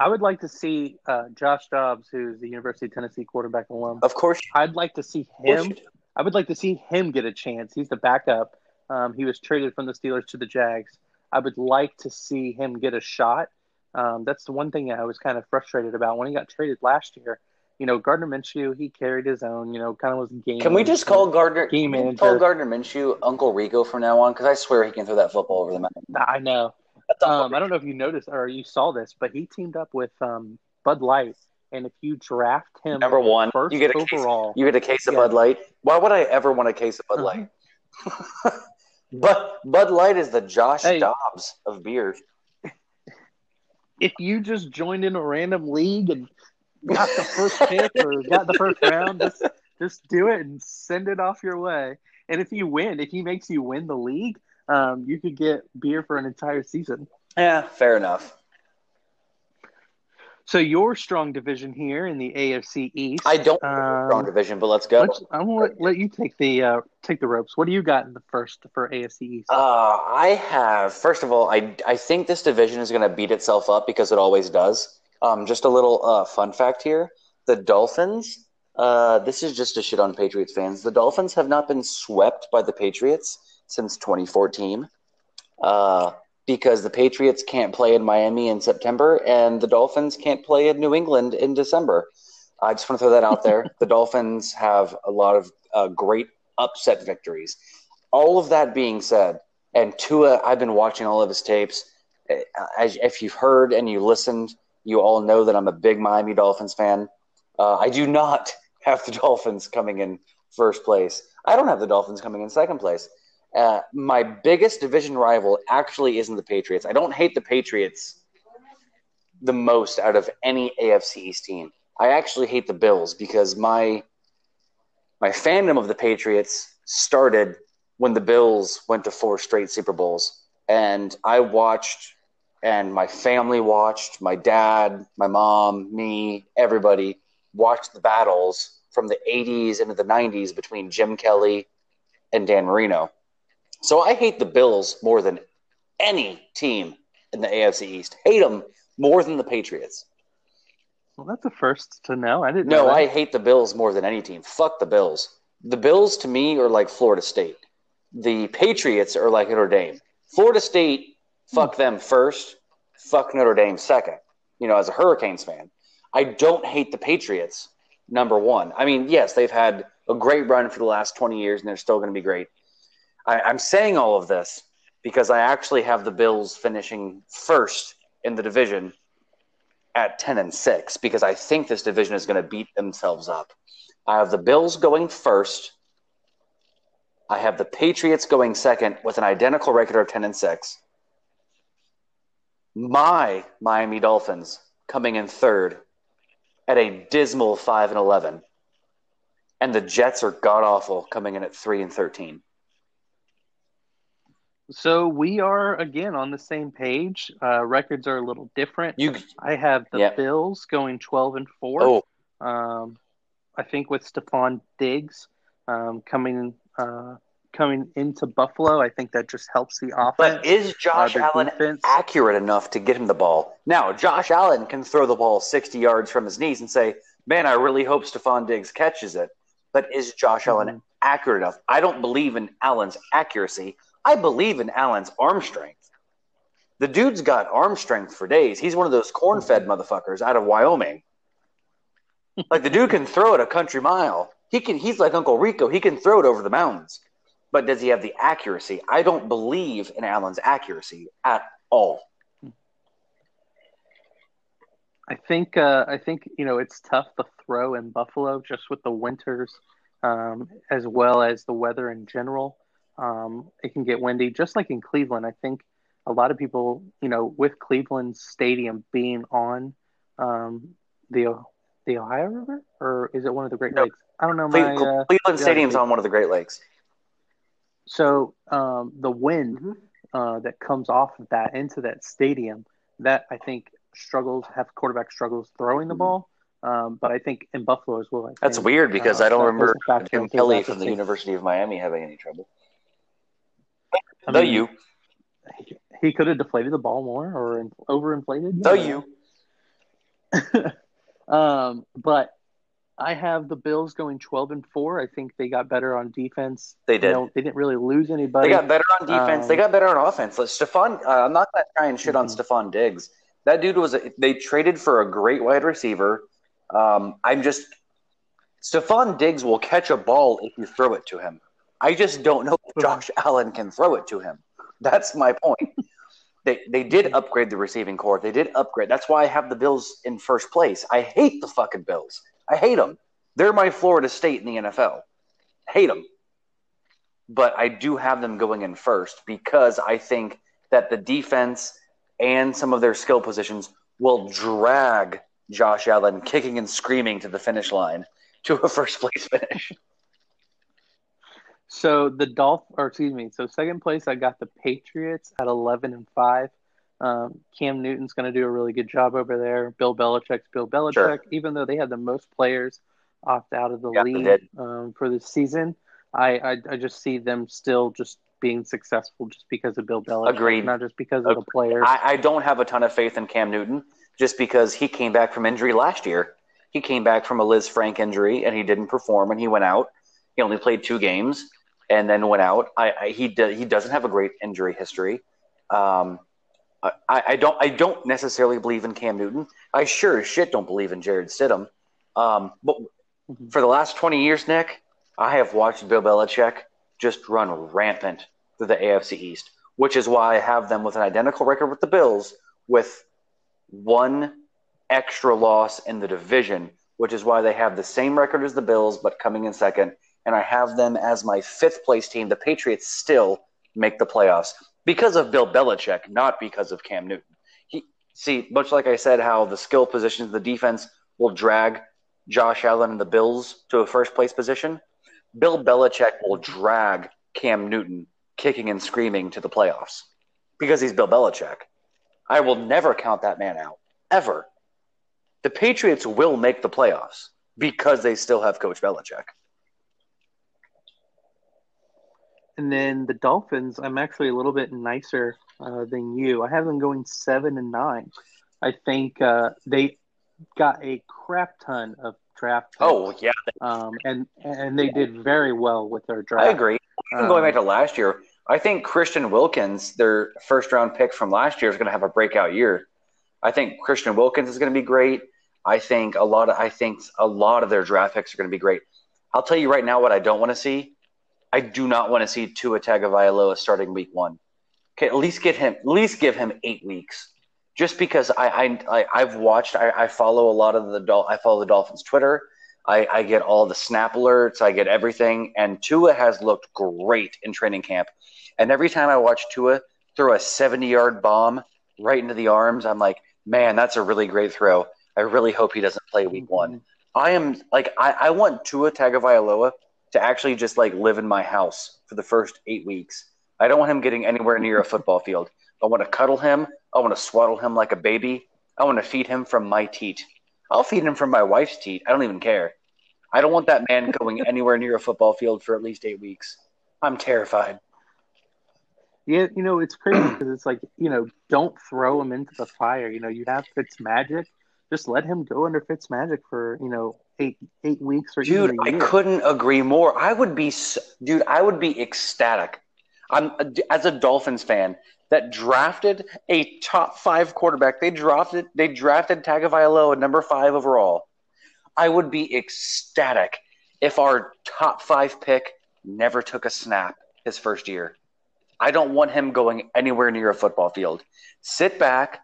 Speaker 1: I would like to see uh, Josh Dobbs, who's the University of Tennessee quarterback alum.
Speaker 2: Of course,
Speaker 1: I'd like to see him. I would like to see him get a chance. He's the backup. Um, he was traded from the Steelers to the Jags. I would like to see him get a shot. Um, that's the one thing I was kind of frustrated about when he got traded last year. You know, Gardner Minshew, he carried his own. You know, kind of was game.
Speaker 2: Can we just call Gardner?
Speaker 1: Game manager.
Speaker 2: call Gardner Minshew Uncle Rico from now on? Because I swear he can throw that football over the mountain.
Speaker 1: I know. Um, I don't know if you noticed or you saw this, but he teamed up with um, Bud Light, and if you draft him
Speaker 2: Number one,
Speaker 1: first
Speaker 2: you get a case.
Speaker 1: overall,
Speaker 2: You get a case of
Speaker 1: Yeah.
Speaker 2: Bud Light. Why would I ever want a case of Bud
Speaker 1: Uh-huh.
Speaker 2: Light? but Bud Light is the Josh
Speaker 1: Hey.
Speaker 2: Dobbs of beer.
Speaker 1: if you just joined in a random league and got the first pick or got the first round, just just do it and send it off your way. And if you win, if he makes you win the league, um, you could get beer for an entire season.
Speaker 2: Yeah, fair enough.
Speaker 1: So your strong division here in the AFC East.
Speaker 2: I don't Um, strong division, but let's go.
Speaker 1: Let's, I'm gonna let, let you take the uh, take the ropes. What do you got in the first for AFC East?
Speaker 2: Uh, I have, first of all, I, I think this division is going to beat itself up because it always does. Um, just a little uh, fun fact here the Dolphins, uh, this is just a shit on Patriots fans. The Dolphins have not been swept by the Patriots since 2014 uh, because the Patriots can't play in Miami in September and the Dolphins can't play in New England in December. I just want to throw that out there. the Dolphins have a lot of uh, great upset victories. All of that being said, and Tua, I've been watching all of his tapes. Uh, As, if you've heard and you listened, you all know that I'm a big Miami Dolphins fan. Uh, I do not have the Dolphins coming in first place. I don't have the Dolphins coming in second place. Uh, my biggest division rival actually isn't the Patriots. I don't hate the Patriots the most out of any AFC East team. I actually hate the Bills because my my fandom of the Patriots started when the Bills went to four straight Super Bowls, and I watched, and my family watched, my dad, my mom, me, everybody watched the battles from the 80s into the 90s between Jim Kelly and Dan Marino. So I hate the Bills more than any team in the AFC East. Hate them more than the Patriots.
Speaker 1: well, that's the first to know. I didn't.
Speaker 2: No,
Speaker 1: know.
Speaker 2: I hate the Bills more than any team. Fuck the Bills. The Bills to me are like Florida State. The Patriots are like Notre Dame. Florida State, fuck them first. Fuck Notre Dame second. You know, as a Hurricanes fan, I don't hate the Patriots. Number one. I mean, yes, they've had a great run for the last twenty years, and they're still going to be great. I, I'm saying all of this because I actually have the Bills finishing first in the division at 10 and 6 because I think this division is going to beat themselves up. I have the Bills going first. I have the Patriots going second with an identical record of 10 and 6. My Miami Dolphins coming in third at a dismal 5 and 11. And the Jets are god awful coming in at 3 and 13.
Speaker 1: So we are again on the same page. Uh, records are a little different.
Speaker 2: You
Speaker 1: I have the
Speaker 2: Yeah.
Speaker 1: Bills going twelve and four.
Speaker 2: Oh,
Speaker 1: Um, I think with Stefon Diggs um, coming uh, coming into Buffalo, I think that just helps the offense.
Speaker 2: but is Josh
Speaker 1: Uh,
Speaker 2: Allen
Speaker 1: defense-
Speaker 2: accurate enough to get him the ball? Now, Josh Allen can throw the ball 60 yards from his knees and say, Man, I really hope Stefon Diggs catches it. But is Josh Allen
Speaker 1: Mhm.
Speaker 2: accurate enough? I don't believe in Allen's accuracy. I believe in Allen's arm strength. The dude's got arm strength for days. He's one of those corn fed motherfuckers out of Wyoming. like the dude can throw it a country mile. He can he's like Uncle Rico. He can throw it over the mountains. but does he have the accuracy? I don't believe in Allen's accuracy at all.
Speaker 1: I think uh, I think you know it's tough to throw in Buffalo just with the winters, um, as well as the weather in general. Um, it can get windy, just like in Cleveland. I think a lot of people, you know, with Cleveland Stadium being on um, the the Ohio River, or is it one of the Great Lakes? I don't know. My, uh,
Speaker 2: Cleveland Stadium's on one of the Great Lakes.
Speaker 1: So um, the wind mm-hmm. uh, that comes off of that into that stadium, that I think struggles have quarterback struggles throwing the mm-hmm. ball. Um, but I think in Buffalo as well.
Speaker 2: That's weird because uh, I don't remember Jim Kelly from the University of Miami having any trouble. I mean, you.
Speaker 1: He, he could have deflated the ball more or overinflated.
Speaker 2: So you.
Speaker 1: um, but I have the Bills going twelve and four. I think they got better on defense.
Speaker 2: They did. You
Speaker 1: know, they didn't really lose anybody.
Speaker 2: They got better on defense. Um, they got better on offense. Like Stefon, uh, I'm not going to try and shit mm-hmm. on Stefon Diggs. That dude was. A, they traded for a great wide receiver. Um, I'm just Stefon Diggs will catch a ball if you throw it to him. I just don't know if Josh Allen can throw it to him. That's my point. they they did upgrade the receiving core. They did upgrade. That's why I have the Bills in first place. I hate the fucking Bills. I hate them. They're my Florida State in the NFL. hate them. But I do have them going in first because I think that the defense and some of their skill positions will drag Josh Allen kicking and screaming to the finish line to a first place finish.
Speaker 1: So the Dolph, or excuse me, so second place I got the Patriots at eleven and five. Um, Cam Newton's going to do a really good job over there. Bill Belichick's Bill Belichick, sure. even though they had the most players opt out of the yeah, league um, for the season. I, I, I just see them still just being successful just because of Bill Belichick,
Speaker 2: Agreed.
Speaker 1: not just because of Agreed. the players.
Speaker 2: I, I don't have a ton of faith in Cam Newton just because he came back from injury last year. He came back from a Lisfranc injury and he didn't perform and he went out. He only played two games and then went out. I, I he do, he doesn't have a great injury history. Um, I, I don't I don't necessarily believe in Cam Newton. I sure as shit don't believe in Jarrett Stidham. Um, but mm-hmm. for the last twenty years, Nick, I have watched Bill Belichick just run rampant through the AFC East, which is why I have them with an identical record with the Bills, with one extra loss in the division, which is why they have the same record as the Bills, but coming in second. And I have them as my fifth place team. The Patriots still make the playoffs because of Bill Belichick, not because of Cam Newton. He see, much like I said, how the skill positions, of the defense will drag Josh Allen and the Bills to a first place position. Bill Belichick will drag Cam Newton kicking and screaming to the playoffs because he's Bill Belichick. I will never count that man out ever. The Patriots will make the playoffs because they still have Coach Belichick.
Speaker 1: And then the Dolphins, I'm actually a little bit nicer uh, than you. I have them going seven and nine. I think uh, they got a crap ton of draft. Picks,
Speaker 2: oh yeah,
Speaker 1: um, and and they did very well with their draft.
Speaker 2: I agree. Um, going back to last year, I think Christian Wilkins, their first round pick from last year, is going to have a breakout year. I think Christian Wilkins is going to be great. I think a lot of I think a lot of their draft picks are going to be great. I'll tell you right now what I don't want to see. I do not want to see Tua Tagovailoa starting week one. Okay, at least get him, at least give him eight weeks, just because I I, I have watched. I, I, follow a lot of the Dol- I follow the Dolphins Twitter. I, I get all the snap alerts. I get everything, and Tua has looked great in training camp. And every time I watch Tua throw a seventy-yard bomb right into the arms, I'm like, man, that's a really great throw. I really hope he doesn't play week one. Mm-hmm. I am like I, I want Tua Tagovailoa to actually just like live in my house for the first eight weeks. I don't want him getting anywhere near a football field. I want to cuddle him. I want to swaddle him like a baby. I want to feed him from my teat. I'll feed him from my wife's teat. I don't even care. I don't want that man going anywhere near a football field for at least eight weeks. I'm terrified.
Speaker 1: Yeah, you know, it's crazy because it's like, you know, don't throw him into the fire. You know, you have Fitz Magic. Just let him go under Fitz Magic for, you know, eight eight weeks or
Speaker 2: dude i couldn't agree more i would be dude i would be ecstatic i'm as a dolphins fan that drafted a top five quarterback they drafted they drafted tagovailoa number five overall i would be ecstatic if our top five pick never took a snap his first year. I don't want him going anywhere near a football field. Sit back,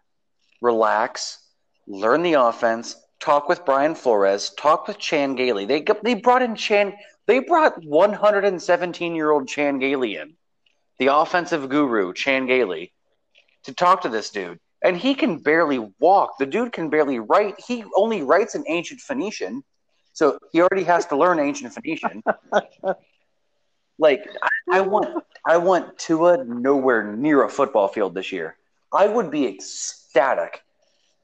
Speaker 2: relax, learn the offense, talk with Brian Flores, talk with Chan Gailey. They they brought in Chan. They brought 117 year old Chan Gailey in, the offensive guru Chan Gailey, to talk to this dude, and he can barely walk. The dude can barely write. He only writes in ancient Phoenician, so he already has to learn ancient Phoenician. like I, I want, I want Tua nowhere near a football field this year. I would be ecstatic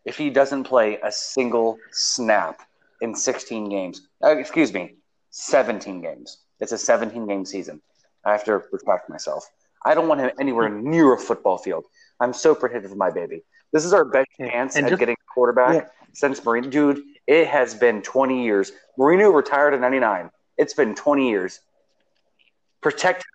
Speaker 2: if he doesn't play a single snap in 16 games. Uh, excuse me, 17 games. It's a 17 game season. I have to respect myself. I don't want him anywhere near a football field. I'm so protective of my baby. This is our best chance
Speaker 1: And
Speaker 2: at
Speaker 1: just-
Speaker 2: getting a quarterback
Speaker 1: Yeah.
Speaker 2: since Marino. Dude, it has been 20 years. Marino retired in 99. It's been 20 years. Protect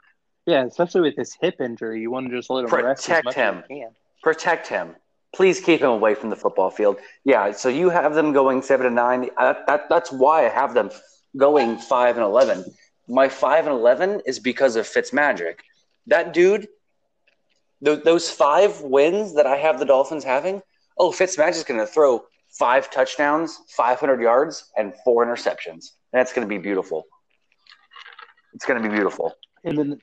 Speaker 1: Yeah, especially with his hip injury, you want to just let him rest as
Speaker 2: Protect
Speaker 1: much
Speaker 2: him.
Speaker 1: as you can.
Speaker 2: protect him. Please keep him away from the football field. Yeah, so you have them going seven and nine. Uh, that that's why I have them going five and eleven. My five and eleven is because of Fitzmagic. That dude, th- those five wins that I have the Dolphins having. Oh, Fitzmagic's going to throw five touchdowns, five hundred yards, and four interceptions. That's going to be beautiful. It's going to be beautiful.
Speaker 1: And then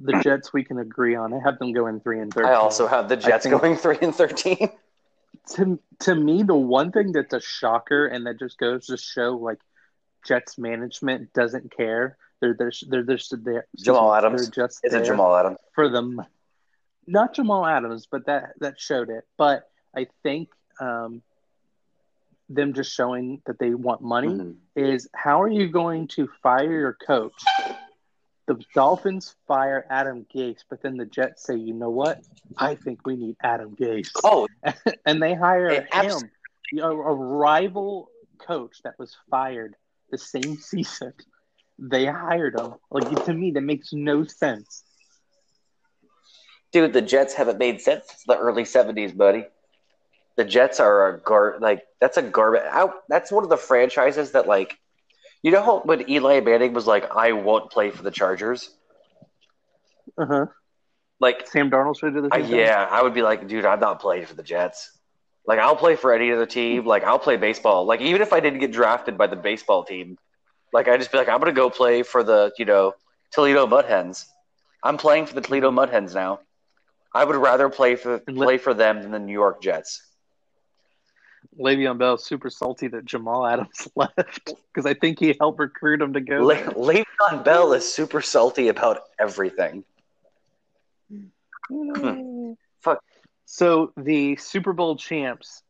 Speaker 1: the Jets, we can agree on. I have them going three and thirteen.
Speaker 2: I also have the Jets going three and thirteen.
Speaker 1: to to me, the one thing that's a shocker and that just goes to show like Jets management doesn't care. They're they're they're just there.
Speaker 2: Jamal Adams.
Speaker 1: They're just
Speaker 2: Is it Jamal Adams?
Speaker 1: for them. Not Jamal Adams, but that that showed it. But I think um, them just showing that they want money
Speaker 2: Mhm.
Speaker 1: is how are you going to fire your coach? The Dolphins fire Adam Gase, but then the Jets say, you know what? I think we need Adam Gase.
Speaker 2: Oh,
Speaker 1: and they hire him, you know, a rival coach that was fired the same season. They hired him. Like to me, that makes no sense.
Speaker 2: dude, the Jets haven't made sense since the early '70s, buddy. The Jets are a gar like that's a garbage. That's one of the franchises that like, you know, how when Eli Manning was like, "I won't play for the Chargers."
Speaker 1: Uh huh.
Speaker 2: Like,
Speaker 1: Sam Darnold should do the same
Speaker 2: yeah, I would be like, dude, I'm not playing for the Jets. Like, I'll play for any other team. Like, I'll play baseball. Like, even if I didn't get drafted by the baseball team, like, I just be like, I'm gonna go play for the, you know, Toledo Mud Hens. I'm playing for the Toledo Mud Hens now. I would rather play for play for them than the New York Jets.
Speaker 1: Le'Veon Bell's super salty that Jamal Adams left because I think he helped recruit him to go.
Speaker 2: Le-
Speaker 1: there.
Speaker 2: Le'Veon Bell is super salty about everything. Fuck.
Speaker 1: So the Super Bowl champs,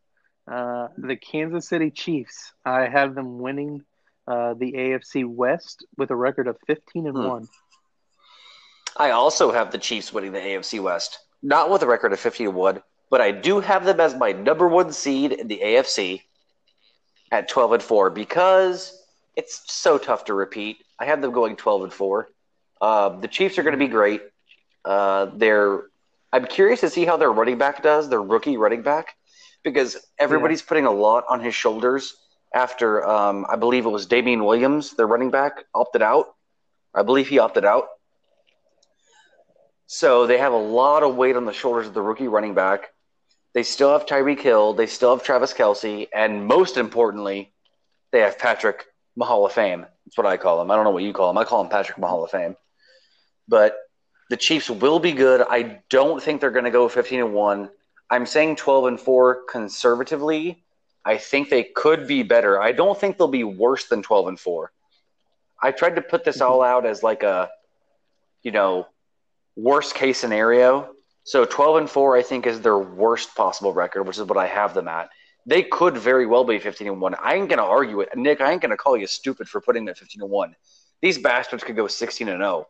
Speaker 1: uh, the Kansas City Chiefs, I have them winning uh, the AFC West with a record of fifteen and
Speaker 2: Hmm.
Speaker 1: one.
Speaker 2: I also have the Chiefs winning the AFC West, not with a record of 50 to 1, but I do have them as my number one seed in the AFC at 12 and 4 because it's so tough to repeat. I have them going 12 and 4. Uh, the Chiefs are going to be great. Uh, they're. I'm curious to see how their running back does, their rookie running back, because everybody's putting a lot on his shoulders after um, I believe it was Damien Williams, their running back, opted out. I believe he opted out. So they have a lot of weight on the shoulders of the rookie running back. They still have Tyreek Hill. They still have Travis Kelce. And most importantly, they have Patrick Mahal of Fame. That's what I call him. I don't know what you call him. I call him Patrick Mahal of Fame. But the Chiefs will be good. I don't think they're going to go 15 and 1. I'm saying 12 and 4 conservatively. I think they could be better. I don't think they'll be worse than 12 and 4. I tried to put this mm-hmm. all out as like a, you know, worst case scenario. So 12 and 4 I think is their worst possible record, which is what I have them at. They could very well be 15 and 1. I ain't going to argue it. Nick, I ain't going to call you stupid for putting them at 15 and 1. These bastards could go 16 and 0.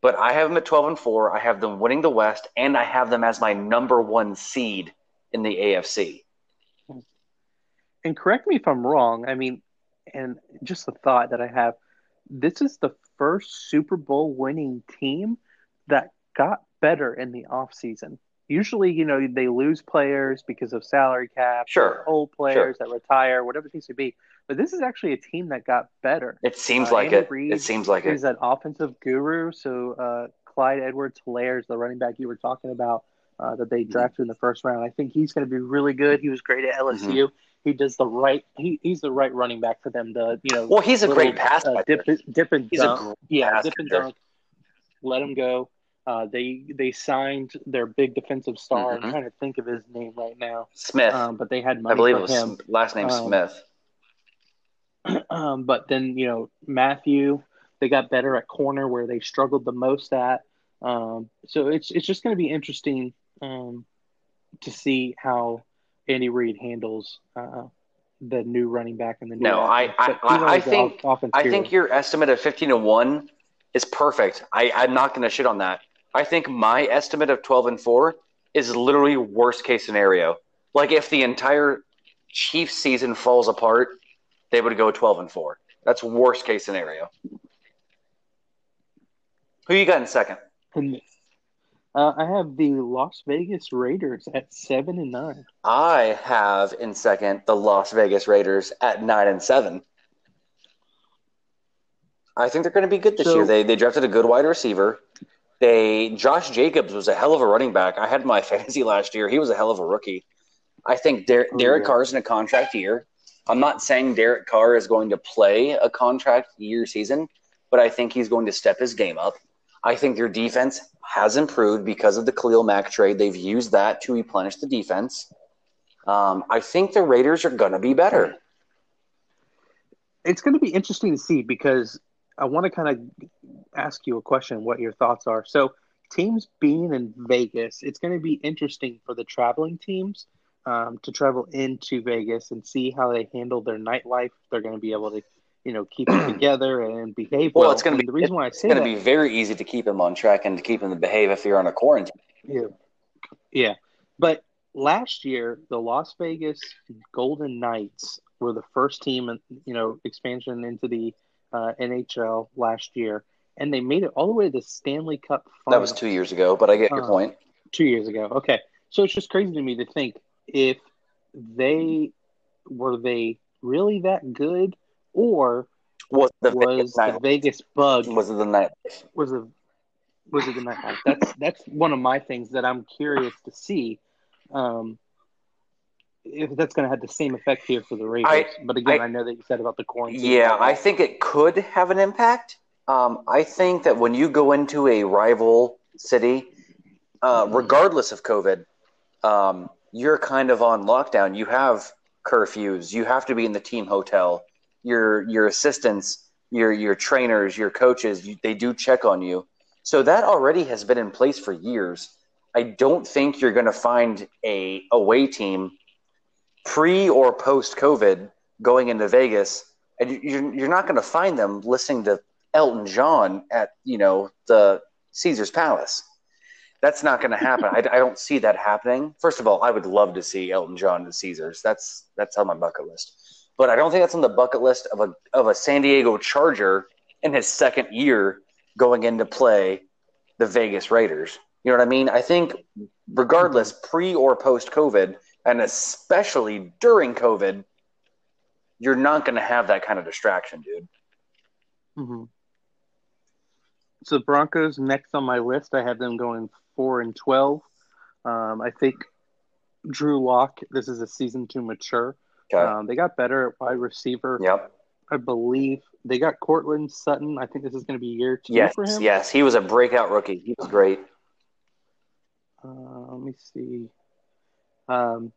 Speaker 2: But I have them at 12 and 4. I have them winning the West and I have them as my number 1 seed in the AFC.
Speaker 1: And correct me if I'm wrong. I mean, and just a thought that I have: this is the first Super Bowl winning team that got better in the off season. usually, you know, they lose players because of salary cap,
Speaker 2: Sure.
Speaker 1: old players that retire, whatever it seems to be. But this is actually a team that got better.
Speaker 2: It seems
Speaker 1: Uh,
Speaker 2: like
Speaker 1: Andy
Speaker 2: it.
Speaker 1: Reid
Speaker 2: It seems like it.
Speaker 1: He's an offensive guru. So uh, Clyde Edwards Helaire is the running back you were talking about uh, that they
Speaker 2: Mm-hmm.
Speaker 1: drafted in the first round. I think he's going to be really good. He was great at LSU.
Speaker 2: Mm-hmm.
Speaker 1: He does the right. He, he's the right running back for them to you know.
Speaker 2: Well, he's a
Speaker 1: little,
Speaker 2: great pass
Speaker 1: uh, dip, dip and
Speaker 2: He's a
Speaker 1: dunk.
Speaker 2: great
Speaker 1: yeah, dip and dunk. Let him go. Uh, they they signed their big defensive star.
Speaker 2: Mhm.
Speaker 1: I'm trying to think of his name right now.
Speaker 2: Smith.
Speaker 1: Um, but they had money
Speaker 2: I believe it was
Speaker 1: him.
Speaker 2: last name
Speaker 1: Um,
Speaker 2: Smith.
Speaker 1: um, but then you know Matthew, they got better at corner where they struggled the most at. Um, so it's it's just going to be interesting um, to see how Andy Reid handles uh, the new running back and the new.
Speaker 2: No, I- I- I- I think-
Speaker 1: off-
Speaker 2: I think your estimate of 15 to 1 is perfect. I, I'm not going to shit on that. I think my estimate of 12 and 4 is literally worst case scenario. Like if the entire Chiefs season falls apart, they would go 12 and 4. That's worst case scenario. Who you got in second?
Speaker 1: Uh, I have the Las Vegas Raiders at seven and nine.
Speaker 2: I have in second the Las Vegas Raiders at 9 and 7. I think they're going to be good this
Speaker 1: So-
Speaker 2: year. They they drafted a good wide receiver. They Josh Jacobs was a hell of a running back. I had my fantasy last year. He was a hell of a rookie. I think Der-
Speaker 1: Oh,
Speaker 2: Derek
Speaker 1: yeah.
Speaker 2: Carr's in a contract year. I'm not saying Derek Carr is going to play a contract year season, but I think he's going to step his game up. I think their defense has improved because of the Khalil Mack trade. They've used that to replenish the defense. Um, I think the Raiders are going to be better.
Speaker 1: It's going to be interesting to see because I want to kind of ask you a question what your thoughts are. So, teams being in Vegas, it's going to be interesting for the traveling teams um, to travel into Vegas and see how they handle their nightlife. They're going to be able to, you know, keep it together and behave
Speaker 2: Well,
Speaker 1: well.
Speaker 2: it's gonna
Speaker 1: And
Speaker 2: be-
Speaker 1: the reason why I say
Speaker 2: It's
Speaker 1: going
Speaker 2: to be very easy to keep them on track and to keep them to behave if you're on a quarantine.
Speaker 1: Yeah. Yeah. But last year, the Las Vegas Golden Knights were the first team, in, you know, expansion into the uh, NHL last year, and they made it all the way to the Stanley Cup
Speaker 2: That was two years ago, but I get your
Speaker 1: Uh,
Speaker 2: point.
Speaker 1: two years ago. Okay. So it's just crazy to me to think if they were they really that good or
Speaker 2: Was the
Speaker 1: was
Speaker 2: Vegas
Speaker 1: the
Speaker 2: night?
Speaker 1: Vegas bug
Speaker 2: Was it the night?
Speaker 1: was a was it the nightlife? That's that's one of my things that I'm curious to see. Um, if that's going to have the same effect here for the Raiders,
Speaker 2: I-
Speaker 1: but again,
Speaker 2: I-
Speaker 1: I, know that you said about the quarantine.
Speaker 2: Yeah, I think it could have an impact. Um, I think that when you go into a rival city, uh, regardless of COVID, um, you're kind of on lockdown. You have curfews. You have to be in the team hotel. Your your assistants, your your trainers, your coaches, you, they do check on you. So that already has been in place for years. I don't think you're going to find a away team pre or post COVID going into Vegas and you- you're, not going to find them listening to Elton John at you know the Caesar's Palace. That's not going to happen. I, I don't see that happening. First of all, I would love to see Elton John at Caesars. That's that's on my bucket list. But I don't think that's on the bucket list of a of a San Diego Charger in his second year going into play the Vegas Raiders. You know what I mean? I think regardless, pre or post COVID, and especially during COVID, you're not going to have that kind of distraction, dude.
Speaker 1: hmm So Broncos next on my list. I have them going four and twelve. Um, I think Drew Lock. This is a season to mature.
Speaker 2: Okay.
Speaker 1: Um, they got better at wide receiver.
Speaker 2: yep.
Speaker 1: I believe they got Courtland Sutton. I think this is going to be year two
Speaker 2: Yes.
Speaker 1: for him.
Speaker 2: Yes. He was a breakout rookie. He was great.
Speaker 1: Uh, let me see. Um,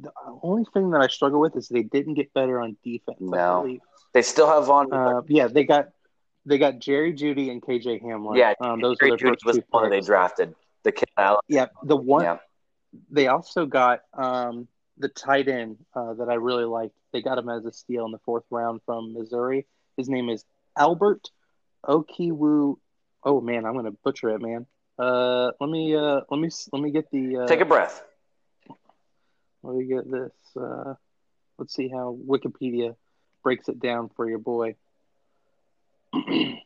Speaker 1: the only thing that I struggle with is they didn't get better on defense.
Speaker 2: No. They still have Von.
Speaker 1: Uh, yeah, they got they got Jerry Jeudy and KJ Hamler.
Speaker 2: yeah.
Speaker 1: um, those
Speaker 2: Jerry Jeudy
Speaker 1: first
Speaker 2: was one that they drafted. The kid.
Speaker 1: Yeah, the one
Speaker 2: Yeah.
Speaker 1: they also got um, the tight end uh, that I really liked. They got him as a steal in the fourth round from Missouri. His name is Albert Okiwu. Oh man, I'm going to butcher it, man. Uh, let me uh, let me let me get the uh,
Speaker 2: Take a breath.
Speaker 1: Let me get this. Uh, let's see how Wikipedia breaks it down for your boy. do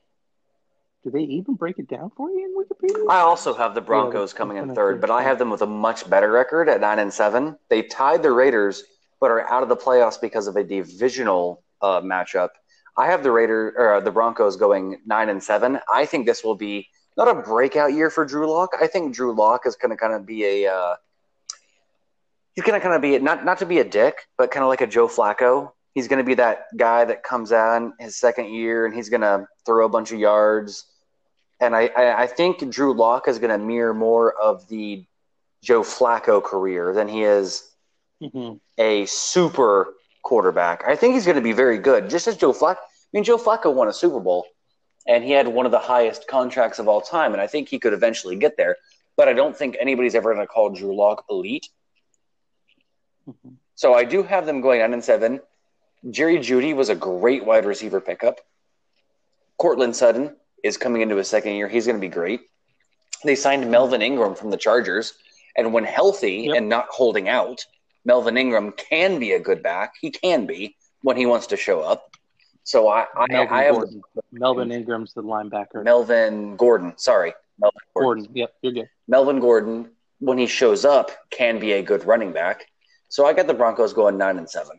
Speaker 1: they even break it down for you in Wikipedia?
Speaker 2: I also have the Broncos
Speaker 1: Yeah,
Speaker 2: coming in third, but I have them with a much better record at nine and seven. They tied the Raiders, but are out of the playoffs because of a divisional uh, matchup. I have the Raiders or uh, the Broncos going nine and seven. I think this will be not a breakout year for Drew Lock. I think Drew Lock is going to kind of be a uh, he's going to kind of be not not to be a dick, but kind of like a Joe Flacco. He's going to be that guy that comes out in his second year and he's going to throw a bunch of yards. And I, I, I think Drew Lock is going to mirror more of the Joe Flacco career than he is
Speaker 1: Mhm.
Speaker 2: a super quarterback. I think he's going to be very good, just as Joe Flacco. I mean, Joe Flacco won a Super Bowl, and he had one of the highest contracts of all time, and I think he could eventually get there. But I don't think anybody's ever going to call Drew Lock elite.
Speaker 1: Mhm.
Speaker 2: So I do have them going nine and seven. Jerry Jeudy was a great wide receiver pickup. Courtland Sutton is coming into his second year. He's going to be great. They signed Melvin Ingram from the Chargers, and when healthy
Speaker 1: Yep.
Speaker 2: and not holding out, Melvin Ingram can be a good back. He can be when he wants to show up. So I, I,
Speaker 1: Melvin
Speaker 2: I have
Speaker 1: Gordon. Melvin Ingram's the linebacker.
Speaker 2: Melvin Gordon. Sorry, Melvin Gordon.
Speaker 1: Gordon. Yep, you're good.
Speaker 2: Melvin Gordon, when he shows up, can be a good running back. So I got the Broncos going nine and seven.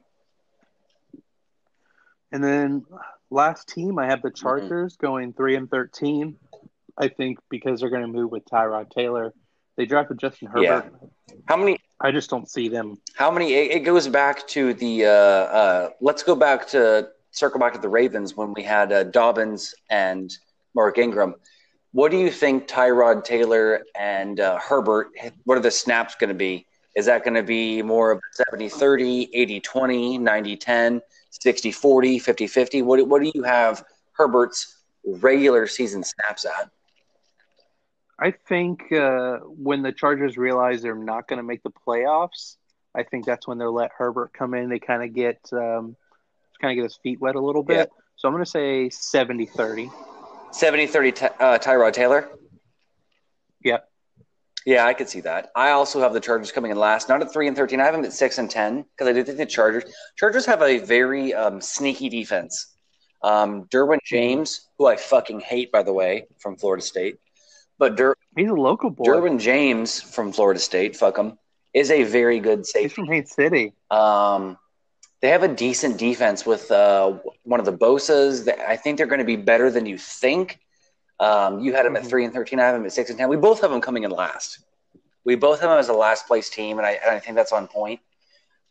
Speaker 1: And then last team, I
Speaker 2: Mm-hmm.
Speaker 1: have the Chargers going three and thirteen. I think because they're going to move with Tyrod Taylor. They drafted Justin Herbert.
Speaker 2: Yeah. How many?
Speaker 1: I just don't see them.
Speaker 2: How many? It it goes back to the. Uh, uh, let's go back to circle back to the Ravens when we had uh, Dobbins and Mark Ingram. What do you think Tyrod Taylor and uh, Herbert? What are the snaps going to be? Is that going to be more of 70 30, 80 20, 90 10, 60 40, 50 50? What, what do you have Herbert's regular season snaps at?
Speaker 1: I think uh, when the Chargers realize they're not going to make the playoffs, I think that's when they'll let Herbert come in. They kind of get um, kind of get his feet wet a little bit.
Speaker 2: Yeah.
Speaker 1: So I'm going to say 70-30.
Speaker 2: 70 30 uh, Tyrod Taylor? Yeah, I could see that. I also have the Chargers coming in last, not at three and thirteen. I have them at six and ten because I do think the Chargers Chargers have a very um, sneaky defense. Um, Derwin James, who I fucking hate, by the way, from Florida State, but Der-
Speaker 1: He's a local boy.
Speaker 2: Derwin James from Florida State, fuck him, is a very good
Speaker 1: He's
Speaker 2: safety.
Speaker 1: from Haines City.
Speaker 2: Um, they have a decent defense with uh, one of the Bosa's. I think they're going to be better than you think. Um, you had them at
Speaker 1: Mhm.
Speaker 2: three and thirteen. I have them at six and ten. We both have them coming in last. We both have them as a last place team, and I, and I think that's on point.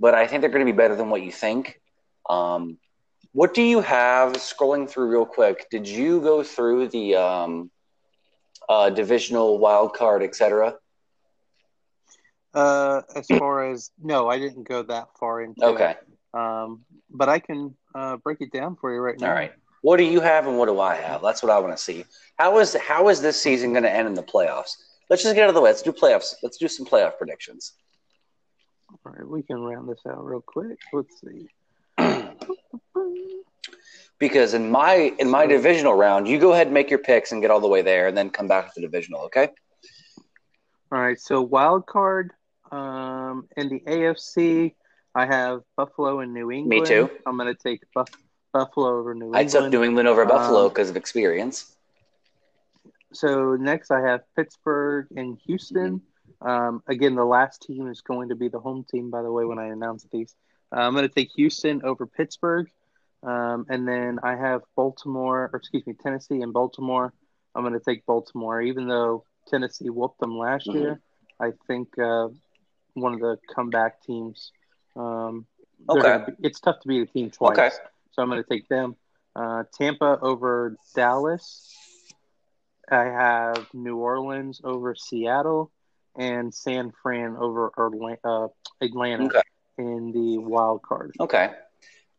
Speaker 2: But I think they're going to be better than what you think. Um, what do you have? Scrolling through real quick, did you go through the um, uh, divisional wild card, etc.?
Speaker 1: Uh, as far as no, I didn't go that far into
Speaker 2: Okay,
Speaker 1: it. Um, but I can uh, break it down for you right now.
Speaker 2: all right. What do you have, and what do I have? That's what I want to see. How is how is this season going to end in the playoffs? Let's just get out of the way. Let's do playoffs. Let's do some playoff predictions.
Speaker 1: All right, we can round this out real quick. Let's see.
Speaker 2: Because in my in my divisional round, you go ahead and make your picks and get all the way there, and then come back to the divisional. Okay?
Speaker 1: All right, so wild card um, in the AFC, I have Buffalo and New England.
Speaker 2: Me too.
Speaker 1: I'm going to take Buff- Buffalo over New England.
Speaker 2: I took. New England over Buffalo
Speaker 1: Um,
Speaker 2: because of experience.
Speaker 1: So next, I have Pittsburgh and Houston. Um, again, the last team is going to be the home team. By the way, when I announce these, uh, I'm going to take Houston over Pittsburgh, um, and then I have Baltimore, or excuse me, Tennessee and Baltimore. I'm going to take Baltimore, even though Tennessee whooped them last
Speaker 2: Mhm.
Speaker 1: year. I think uh, one of the comeback teams. Um,
Speaker 2: Okay.
Speaker 1: be- it's tough to beat a team twice,
Speaker 2: Okay.
Speaker 1: So I'm going to take them. Uh, Tampa over Dallas. I have New Orleans over Seattle and San Fran over Orla- uh, Atlanta
Speaker 2: Okay.
Speaker 1: in the wild card.
Speaker 2: Okay.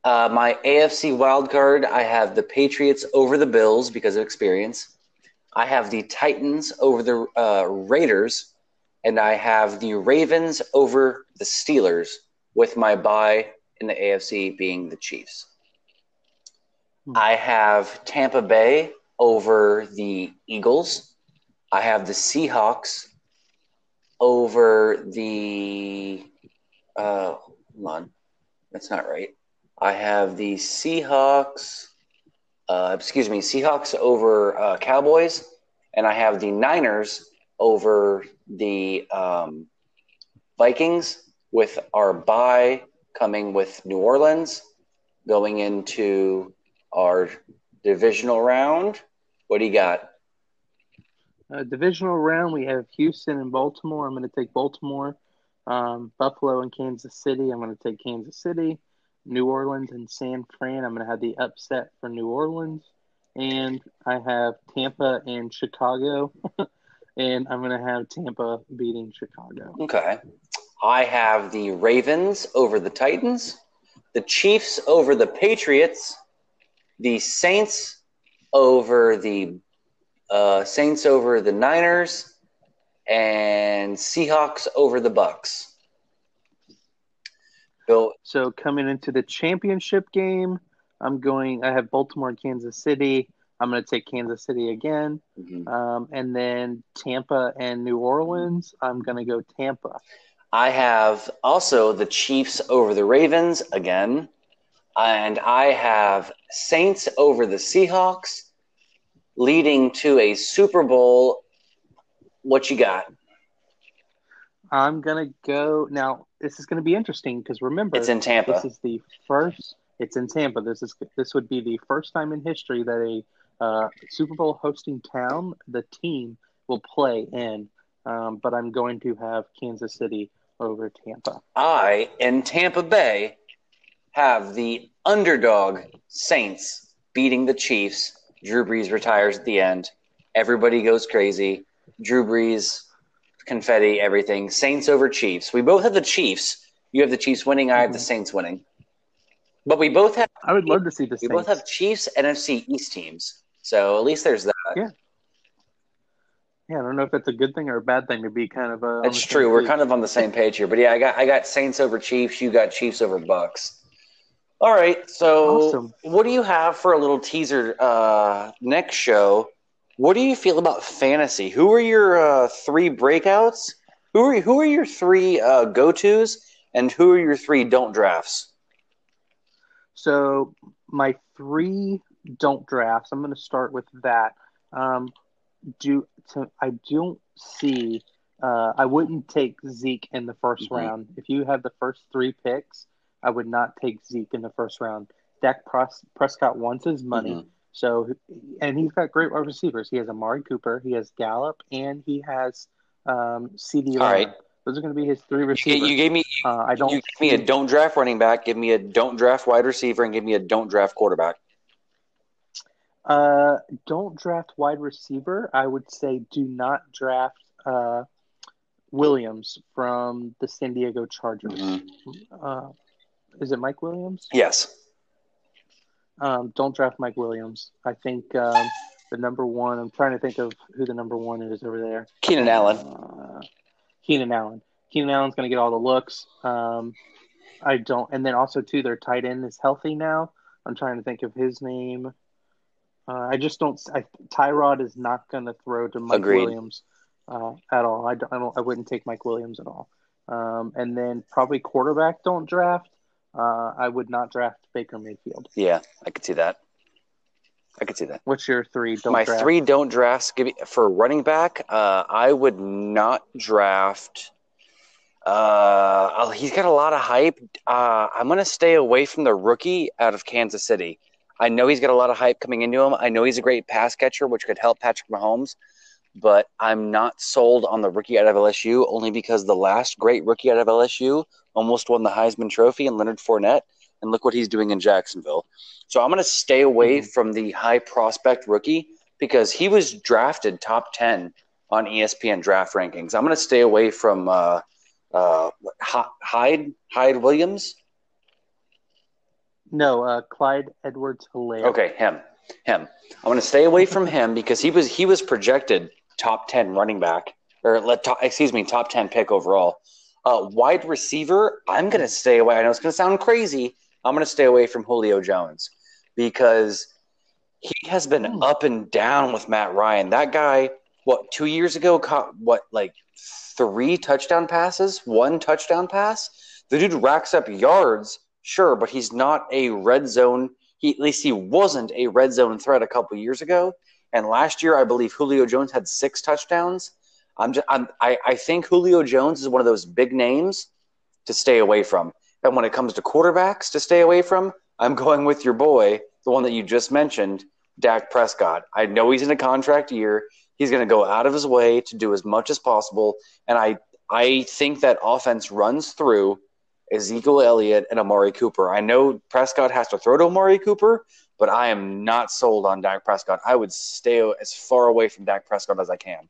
Speaker 2: Uh, my AFC wild card, I have the Patriots over the Bills because of experience. I have the Titans over the uh, Raiders, and I have the Ravens over the Steelers, with my bye in the AFC being the Chiefs.
Speaker 1: Hmm.
Speaker 2: I have Tampa Bay over the Eagles. I have the Seahawks over the. Uh, hold on. That's not right. I have the Seahawks uh, excuse me, Seahawks over uh, Cowboys, and I have the Niners over the um, Vikings, with our bye coming with New Orleans, going into our divisional round. What do you got?
Speaker 1: Uh, divisional round, we have Houston and Baltimore. I'm going to take Baltimore. Um, Buffalo and Kansas City. I'm going to take Kansas City. New Orleans and San Fran. I'm going to have the upset for New Orleans. And I have Tampa and Chicago. and I'm going to have Tampa beating Chicago.
Speaker 2: Okay. I have the Ravens over the Titans, the Chiefs over the Patriots, the Saints over the uh, Saints over the Niners, and Seahawks over the Bucs.
Speaker 1: Bill. So coming into the championship game, I'm going. I have Baltimore, and Kansas City. I'm going to take Kansas City again, mm-hmm. um, and then Tampa and New Orleans. I'm going to go Tampa.
Speaker 2: I have also the Chiefs over the Ravens again, and I have Saints over the Seahawks, leading to a Super Bowl. What you got?
Speaker 1: I'm gonna go now. This is gonna be interesting because remember,
Speaker 2: it's in Tampa.
Speaker 1: This is the first. It's in Tampa. This is this would be the first time in history that a uh, Super Bowl hosting town, the team, will play in. Um, but I'm going to have Kansas City over Tampa.
Speaker 2: I, in Tampa Bay, have the underdog Saints beating the Chiefs. Drew Brees retires at the end. Everybody goes crazy. Drew Brees, confetti, everything. Saints over Chiefs. We both have the Chiefs. You have the Chiefs winning. I have the mm-hmm. Saints winning. But we both have.
Speaker 1: I would love to see the.
Speaker 2: We Saints. both have Chiefs NFC East teams. So at least there's that.
Speaker 1: Yeah. Yeah, I don't know if that's a good thing or a bad thing to be kind of. Uh,
Speaker 2: it's true. We're kind of on the same page here, but yeah, I got I got Saints over Chiefs. You got Chiefs over Bucs. All right. So, awesome. what do you have for a little teaser uh, next show? What do you feel about fantasy? Who are your uh, three breakouts? Who are who are your three uh, go tos, and who are your three don't drafts?
Speaker 1: So my three don't drafts. I'm going to start with that. Um, do to, I don't see. Uh, I wouldn't take Zeke in the 1st mm-hmm. round. If you have the first three picks, I would not take Zeke in the first round. Dak Pres- Prescott wants his money, mm-hmm. so and he's got great wide receivers. He has Amari Cooper, he has Gallup, and he has um, CeeDee. All right. Those are going to be his three receivers.
Speaker 2: You, you gave me. Uh, I don't. You gave me a don't draft running back. Give me a don't draft wide receiver, and give me a don't draft quarterback.
Speaker 1: Uh, don't draft wide receiver. I would say do not draft uh, Williams from the San Diego Chargers. Mm-hmm. Uh, is it Mike Williams?
Speaker 2: Yes.
Speaker 1: Um, don't draft Mike Williams. I think um, the number one. I'm trying to think of who the number one is over there.
Speaker 2: Keenan Allen.
Speaker 1: Uh, Keenan Allen. Keenan Allen's going to get all the looks. Um, I don't. And then also too, their tight end is healthy now. I'm trying to think of his name. Uh, I just don't. I, Tyrod is not going to throw to Mike Agreed. Williams uh, at all. I don't, I don't. I wouldn't take Mike Williams at all. Um, and then probably quarterback don't draft. Uh, I would not draft Baker Mayfield.
Speaker 2: Yeah, I could see that. I could see that.
Speaker 1: What's your three?
Speaker 2: Don't My draft? three don't drafts. Give me, for running back. Uh, I would not draft. Uh, oh, he's got a lot of hype. Uh, I'm going to stay away from the rookie out of Kansas City. I know he's got a lot of hype coming into him. I know he's a great pass catcher, which could help Patrick Mahomes, but I'm not sold on the rookie out of LSU only because the last great rookie out of LSU almost won the Heisman Trophy and Leonard Fournette, and look what he's doing in Jacksonville. So I'm going to stay away mm-hmm. from the high prospect rookie because he was drafted top 10 on ESPN draft rankings. I'm going to stay away from uh, uh, Hyde Hyde Williams.
Speaker 1: No, uh, Clyde Edwards Helaire.
Speaker 2: Okay, him, him. I want to stay away from him because he was he was projected top ten running back or let top, excuse me top ten pick overall. Uh, wide receiver, I'm going to stay away. I know it's going to sound crazy. I'm going to stay away from Julio Jones because he has been mm. up and down with Matt Ryan. That guy, what two years ago, caught what like three touchdown passes, one touchdown pass. The dude racks up yards Sure, but he's not a red zone he at least he wasn't a red zone threat a couple years ago. And last year, I believe Julio Jones had six touchdowns. I'm just, I'm, I, I think Julio Jones is one of those big names to stay away from. And when it comes to quarterbacks to stay away from, I'm going with your boy, the one that you just mentioned, Dak Prescott. I know he's in a contract year. He's going to go out of his way to do as much as possible. And I, I think that offense runs through Ezekiel Elliott and Amari Cooper. I know Prescott has to throw to Amari Cooper, but I am not sold on Dak Prescott. I would stay as far away from Dak Prescott as I can.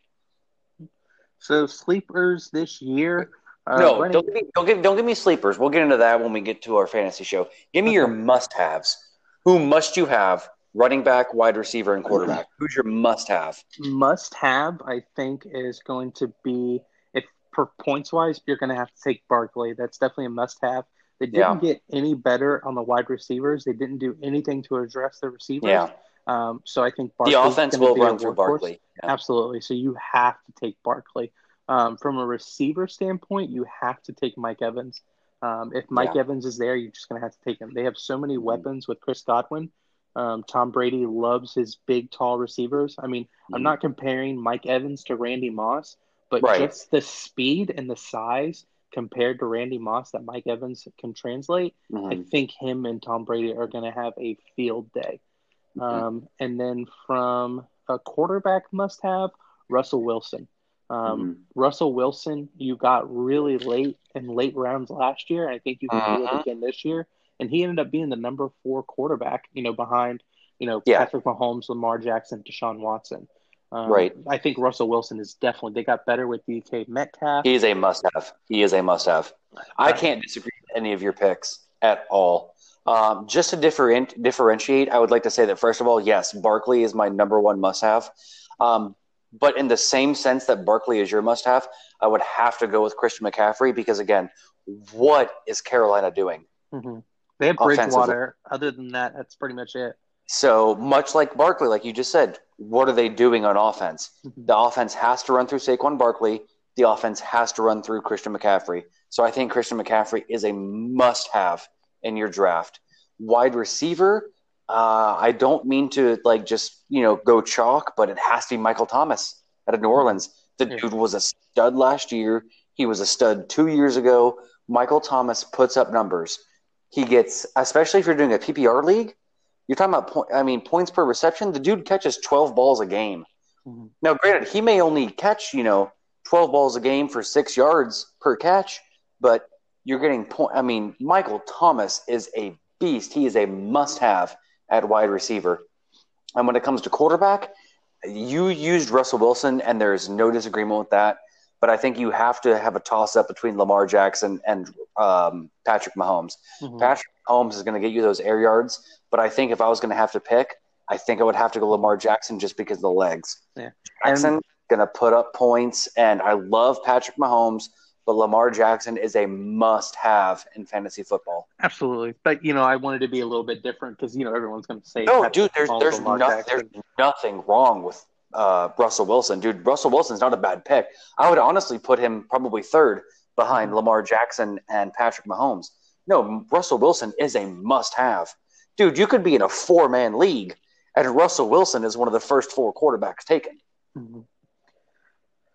Speaker 1: So sleepers this year.
Speaker 2: Uh, no, running... don't, give me, don't, give, don't give me sleepers. We'll get into that when we get to our fantasy show. Give me your must-haves. Who must you have? Running back, wide receiver, and quarterback. Who's your must-have?
Speaker 1: Must-have, I think, is going to be if for points wise, you're going to have to take Barkley. That's definitely a must-have. They didn't yeah. get any better on the wide receivers. They didn't do anything to address the receivers.
Speaker 2: Yeah.
Speaker 1: Um, so I think
Speaker 2: Barkley's the offense will run through Barkley.
Speaker 1: Yeah. Absolutely. So you have to take Barkley. Um, from a receiver standpoint, you have to take Mike Evans. Um, if Mike yeah. Evans is there, you're just going to have to take him. They have so many mm-hmm. weapons with Chris Godwin. Um, Tom Brady loves his big, tall receivers. I mean, mm-hmm. I'm not comparing Mike Evans to Randy Moss, but right. just the speed and the size compared to Randy Moss that Mike Evans can translate, mm-hmm. I think him and Tom Brady are going to have a field day. Mm-hmm. Um, and then from a quarterback must have, Russell Wilson. Um, mm-hmm. Russell Wilson, you got really late in late rounds last year. I think you can do it uh-huh. again this year. And he ended up being the number four quarterback, you know, behind, you know, yeah. Patrick Mahomes, Lamar Jackson, Deshaun Watson.
Speaker 2: Um, right.
Speaker 1: I think Russell Wilson is definitely they got better with DK Metcalf.
Speaker 2: He is a must-have. He is a must-have. I can't disagree with any of your picks at all. Um, just to different, differentiate, I would like to say that first of all, yes, Barkley is my number one must-have. Um, but in the same sense that Barkley is your must-have, I would have to go with Christian McCaffrey because again, what is Carolina doing?
Speaker 1: Mm-hmm. They have Bridgewater. Other than that, that's pretty much it.
Speaker 2: So much like Barkley, like you just said, what are they doing on offense? Mm-hmm. The offense has to run through Saquon Barkley. The offense has to run through Christian McCaffrey. So I think Christian McCaffrey is a must-have in your draft. Wide receiver, uh, I don't mean to like just you know go chalk, but it has to be Michael Thomas out of New Orleans. The yeah. dude was a stud last year. He was a stud two years ago. Michael Thomas puts up numbers. He gets, especially if you're doing a PPR league, you're talking about, point, I mean, points per reception. The dude catches 12 balls a game. Mm-hmm. Now, granted, he may only catch, you know, 12 balls a game for six yards per catch, but you're getting point. I mean, Michael Thomas is a beast. He is a must have at wide receiver. And when it comes to quarterback, you used Russell Wilson, and there's no disagreement with that. But I think you have to have a toss up between Lamar Jackson and um, Patrick Mahomes. Mm-hmm. Patrick Mahomes is going to get you those air yards, but I think if I was going to have to pick, I think I would have to go Lamar Jackson just because of the legs.
Speaker 1: Yeah.
Speaker 2: Jackson going to put up points, and I love Patrick Mahomes, but Lamar Jackson is a must-have in fantasy football.
Speaker 1: Absolutely, but you know I wanted to be a little bit different because you know everyone's going to say,
Speaker 2: "No, dude, there's there's, no, there's nothing wrong with uh, Russell Wilson, dude. Russell Wilson's not a bad pick. I would honestly put him probably third behind Lamar Jackson and Patrick Mahomes. No, Russell Wilson is a must have. Dude, you could be in a four man league, and Russell Wilson is one of the first four quarterbacks taken. Mm-hmm.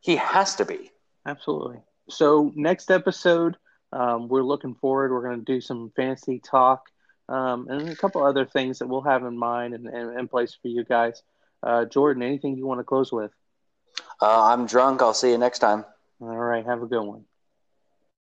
Speaker 2: He has to be.
Speaker 1: Absolutely. So, next episode, um, we're looking forward. We're going to do some fancy talk um, and a couple other things that we'll have in mind and, and in place for you guys. Uh, Jordan, anything you want to close with?
Speaker 2: Uh, I'm drunk. I'll see you next time.
Speaker 1: All right. Have a good one.